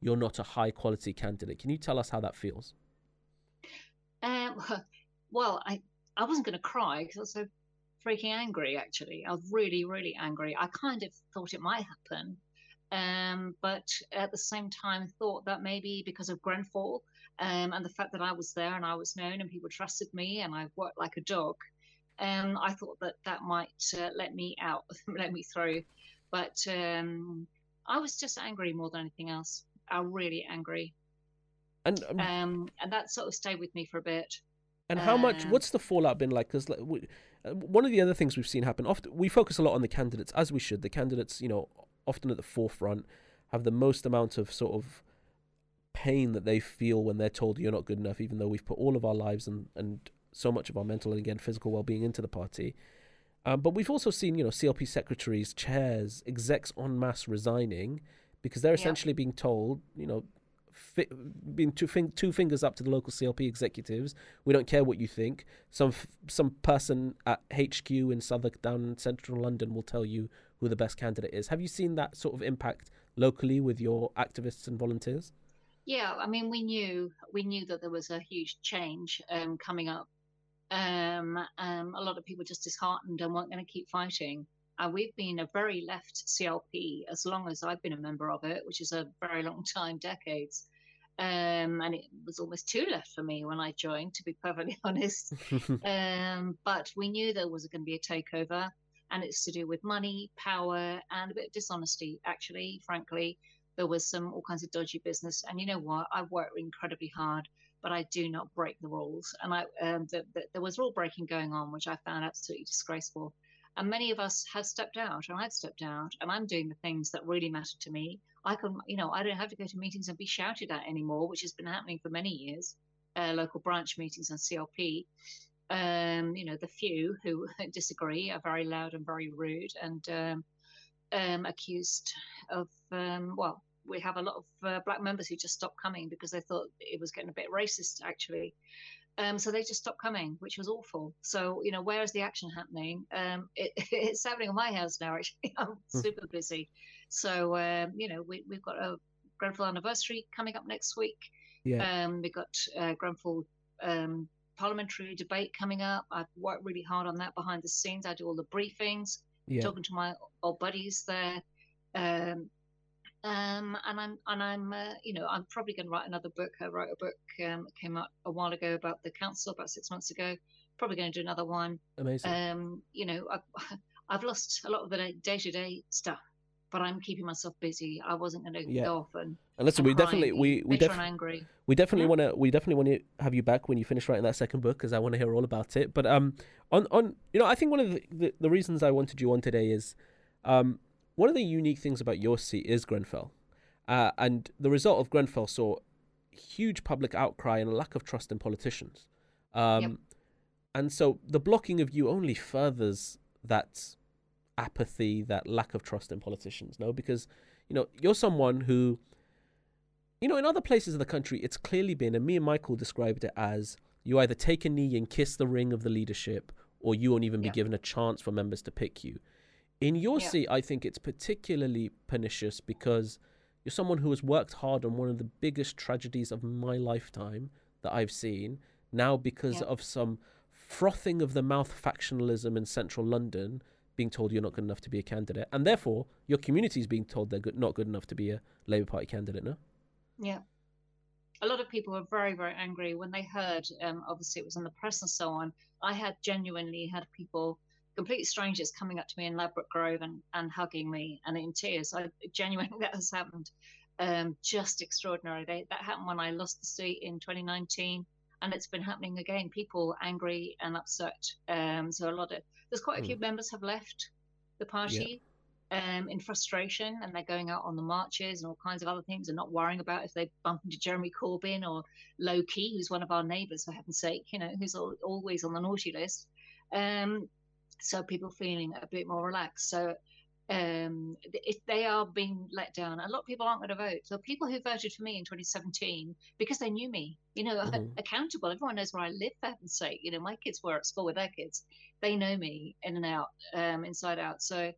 you're not a high-quality candidate. Can you tell us how that feels? Um, [laughs] well, I I wasn't going to cry because I was so freaking angry. Actually, I was really, really angry. I kind of thought it might happen, um, but at the same time thought that maybe because of Grenfell um, and the fact that I was there and I was known and people trusted me and I worked like a dog, um, I thought that that might uh, let me out, [laughs] let me through. But um, I was just angry more than anything else. I really angry. And um, um, and that sort of stayed with me for a bit. And how much? What's the fallout been like? Because like, we, uh, one of the other things we've seen happen often, we focus a lot on the candidates, as we should. The candidates, you know, often at the forefront, have the most amount of sort of pain that they feel when they're told you're not good enough, even though we've put all of our lives and and so much of our mental and again physical well-being into the party. Um, but we've also seen, you know, CLP secretaries, chairs, execs en masse resigning because they're Yeah. essentially being told, you know, fi- being two, fin- two fingers up to the local CLP executives. We don't care what you think. Some f- some person at HQ in Southwark, down in central London, will tell you who the best candidate is. Have you seen that sort of impact locally with your activists and volunteers? Yeah, I mean, we knew we knew that there was a huge change um, coming up. Um, um, a lot of people just disheartened and weren't going to keep fighting. Uh, we've been a very left CLP as long as I've been a member of it, which is a very long [laughs] time, decades. Um, and it was almost too left for me when I joined, to be perfectly [laughs] honest. [laughs] um, but we knew there was going to be a takeover, and it's to do with money, power, and a bit of dishonesty. Actually, frankly, there was some all kinds of dodgy business. And you know what? I worked incredibly hard, but I do not break the rules. And I um, the, the, there was rule breaking going on, which I found absolutely disgraceful. And many of us have stepped out, and I've stepped out, and I'm doing the things that really matter to me. I can, you know, I don't have to go to meetings and be shouted at anymore, which has been happening for many years. Uh, local branch meetings and CLP. Um, you know, the few who [laughs] disagree are very loud and very rude and um, um, accused of, um, well, we have a lot of uh, black members who just stopped coming because they thought it was getting a bit racist, actually. Um, so they just stopped coming, which was awful. So, you know, where is the action happening? Um, [laughs] it, it's happening in my house now, actually. [laughs] I'm super busy. So, um, you know, we, we've got a Grenfell anniversary coming up next week. Yeah. Um, we've got uh, Grenfell um, parliamentary debate coming up. I've worked really hard on that behind the scenes. I do all the briefings, Yeah. talking to my old buddies there. Um, um, and I'm and I'm uh, you know I'm probably going to write another book. I wrote a book um, that came out a while ago about the council about six months ago. Probably going to do another one. Amazing. Um, you know, I've, [laughs] I've lost a lot of the day to day stuff, but I'm keeping myself busy. I wasn't going to Yeah. go off and and listen, and we definitely we we definitely we definitely Yeah. want to we definitely want to have you back when you finish writing that second book because I want to hear all about it. But um, on on you know, I think one of the the, the reasons I wanted you on today is, um, one of the unique things about your seat is Grenfell, uh, and the result of Grenfell saw huge public outcry and a lack of trust in politicians. Um, Yep. and so the blocking of you only furthers that apathy, that lack of trust in politicians. No, because you know you're someone who you know, in other places of the country, it's clearly been, and me and Michael described it as you either take a knee and kiss the ring of the leadership, or you won't even be given a chance for members to pick you. In your Yeah. seat, I think it's particularly pernicious because you're someone who has worked hard on one of the biggest tragedies of my lifetime that I've seen. Now, because Yeah. of some frothing of the mouth factionalism in central London, being told you're not good enough to be a candidate, and therefore your community is being told they're good, not good enough to be a Labour Party candidate. No. Yeah. A lot of people were very, very angry when they heard, um, obviously, it was in the press and so on. I had genuinely had people, complete strangers, coming up to me in Ladbroke Grove and, and hugging me and in tears. I genuinely, [laughs] that has happened. Um, just extraordinary. They, that happened when I lost the seat in 2019, and it's been happening again. People angry and upset. Um, so a lot of, there's quite a few members have left the party um, in frustration and they're going out on the marches and all kinds of other things and not worrying about if they bump into Jeremy Corbyn or Lowkey, who's one of our neighbours, for heaven's sake, you know, who's al- always on the naughty list. Um, so people feeling a bit more relaxed. So um, they are being let down, a lot of people aren't going to vote. So people who voted for me in 2017 because they knew me, you know, Mhm. accountable. Everyone knows where I live, for heaven's sake. You know, my kids were at school with their kids. They know me in and out, um, inside out. So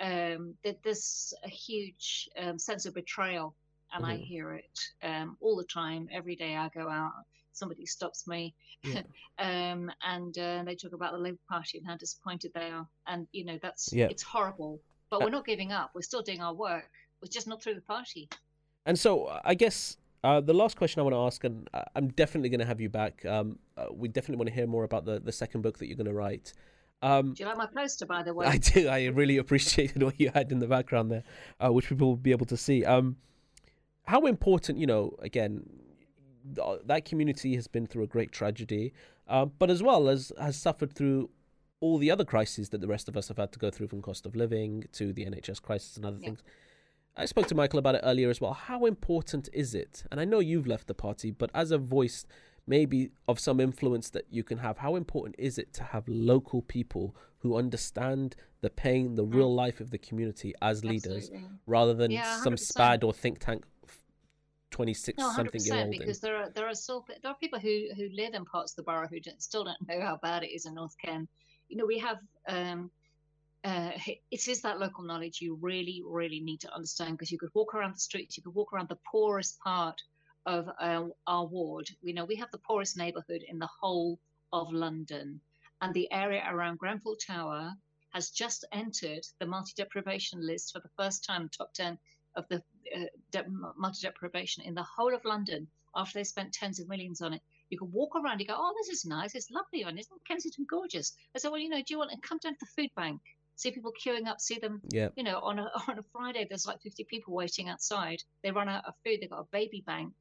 um, there's a huge um, sense of betrayal, and I Mhm. hear it um, all the time. Every day I go out, somebody stops me, Yeah. [laughs] um, and uh, they talk about the Labour Party and how disappointed they are, and you know that's Yeah. it's horrible. But Uh, we're not giving up. We're still doing our work. We're just not through the party. And so I guess Uh, the last question I want to ask, and I'm definitely going to have you back. Um, uh, we definitely want to hear more about the, the second book that you're going to write. Um, do you like my poster, by the way? I do. I really appreciated what you had in the background there, uh, which people will be able to see. Um, how important, you know, again, that community has been through a great tragedy, uh, but as well as has suffered through all the other crises that the rest of us have had to go through, from cost of living to the NHS crisis and other yeah. things. I spoke to Michael about it earlier as well. How important is it? And I know you've left the party, but as a voice, maybe of some influence that you can have, how important is it to have local people who understand the pain, the real mm. life of the community as leaders, rather than yeah, some SPAD or think tank 26 no, something year old because there are there are still there are people who who live in parts of the borough who still don't know how bad it is in North Kent. You know, we have um, uh, it is that local knowledge you really, really need to understand because you could walk around the streets, you could walk around the poorest part of uh, our ward. We know we have the poorest neighbourhood in the whole of London, and the area around Grenfell Tower has just entered the multi deprivation list for the first time, top 10 of the uh, de- multi deprivation in the whole of London after they spent tens of millions on it. You can walk around, you go, oh, this is nice, it's lovely, and isn't Kensington gorgeous? I said, well, you know, do you want to come down to the food bank? see people queuing up, see them, yeah. you know, on a, [laughs] on a Friday, there's like 50 people waiting outside. They run out of food. They've got a baby bank.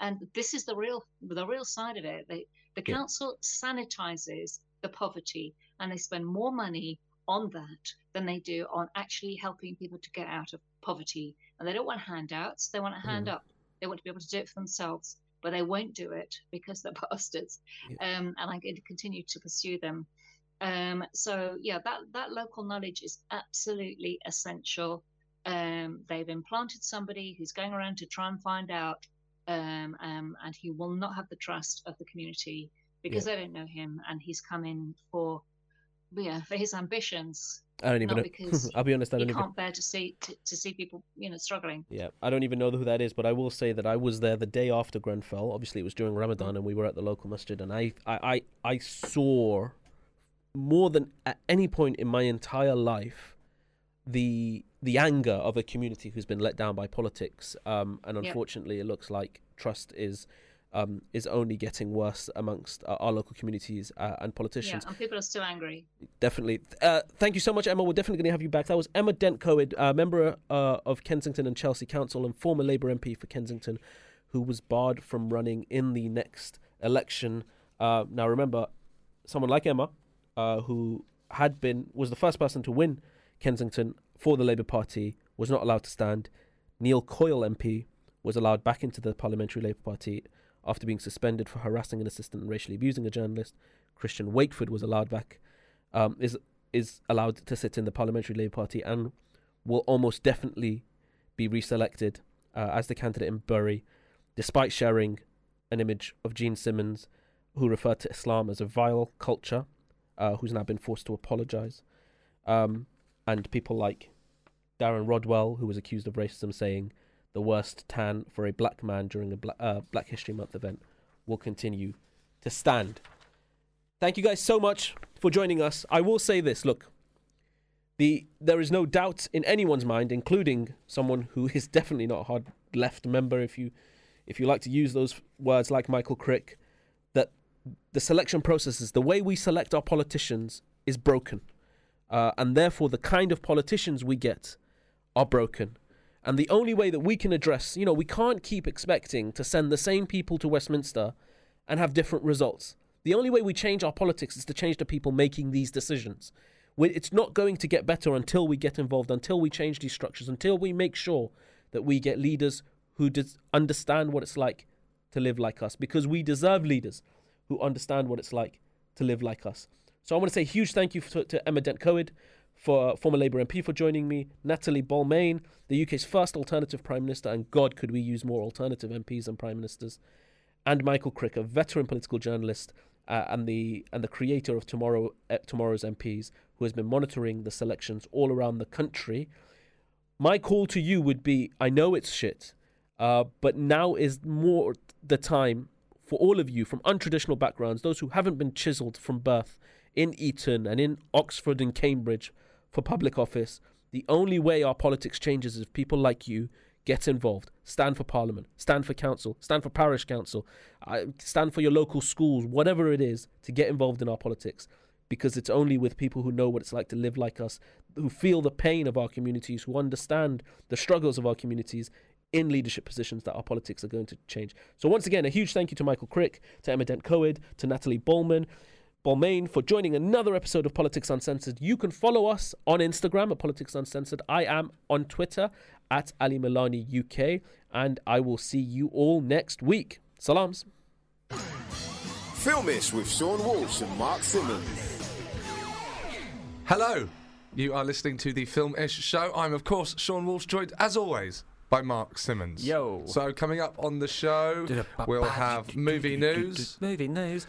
And this is the real, the real side of it. They, the yeah. council sanitizes the poverty and they spend more money on that than they do on actually helping people to get out of poverty. And they don't want handouts. They want a hand mm. up. They want to be able to do it for themselves, but they won't do it because they're [laughs] bastards. Yeah. Um, and I'm going to continue to pursue them. Um, so yeah, that that local knowledge is absolutely essential. Um, they've implanted somebody who's going around to try and find out, um, um and he will not have the trust of the community because yeah. they don't know him, and he's come in for yeah for his ambitions. I don't even know. Because [laughs] I'll be honest. I don't even. can't bear to see to, to, see people, you know, struggling. Yeah, I don't even know who that is, but I will say that I was there the day after Grenfell. Obviously, it was during Ramadan, and we were at the local masjid, and I, I, I, I saw more than at any point in my entire life the the anger of a community who's been let down by politics um, and unfortunately yep. it looks like trust is um, is only getting worse amongst our, our local communities uh, and politicians. Yeah, and people are still angry. Definitely. Uh, thank you so much, Emma. We're definitely going to have you back. That was Emma Dent Coad, uh, member uh, of Kensington and Chelsea Council and former Labour MP for Kensington, who was barred from running in the next election. Uh, now, remember, someone like Emma, uh, who had been was the first person to win Kensington for the Labour Party, was not allowed to stand. Neil Coyle MP was allowed back into the Parliamentary Labour Party after being suspended for harassing an assistant and racially abusing a journalist. Christian Wakeford was allowed back, um, is is allowed to sit in the Parliamentary Labour Party and will almost definitely be reselected uh, as the candidate in Bury, despite sharing an image of Gene Simmons, who referred to Islam as a vile culture uh, who's now been forced to apologise, um, and people like Darren Rodwell, who was accused of racism, saying the worst tan for a black man during a Black, uh, black History Month event will continue to stand. Thank you guys so much for joining us. I will say this: look, the there is no doubt in anyone's mind, including someone who is [laughs] definitely not a hard left member, if you if you like to use those words like Michael Crick, that the selection processes, the way we select our politicians is broken. Uh, and therefore, the kind of politicians we get are broken. And the only way that we can address, you know, we can't keep expecting to send the same people to Westminster and have different results. The only way we change our politics is to change the people making these decisions. It's not going to get better until we get involved, until we change these structures, until we make sure that we get leaders who understand what it's like to live like us, because we deserve leaders who understand what it's like to live like us. So I want to say huge thank you to, to Emma Dent Coad, for former Labour MP for joining me, Natalie Balmain, the UK's first alternative Prime Minister, and God, could we use more alternative MPs and Prime Ministers, and Michael Crick, a veteran political journalist uh, and the and the creator of Tomorrow uh, Tomorrow's MPs, who has been monitoring the selections all around the country. My call to you would be: I know it's shit, uh, but now is more the time for all of you from untraditional backgrounds, those who haven't been chiseled from birth in Eton and in Oxford and Cambridge for public office, the only way our politics changes is if people like you get involved. Stand for Parliament, stand for council, stand for parish council, uh, stand for your local schools, whatever it is, to get involved in our politics. Because it's only with people who know what it's like to live like us, who feel the pain of our communities, who understand the struggles of our communities in leadership positions that our politics are going to change. So, once again, a huge thank you to Michael Crick, to Emma Dent Coad, to Natalie Bowman. Balmain for joining another episode of Politics Uncensored. You can follow us on Instagram at Politics Uncensored. I am on Twitter at Ali Milani UK, and I will see you all next week. Salams. Filmish with Sean Walsh and Mark Simmons. Hello, you are listening to the Film-ish show. I'm, of course, Sean Walsh, joined as always by Mark Simmons. Yo. So coming up on the show, we'll have movie news. Movie news.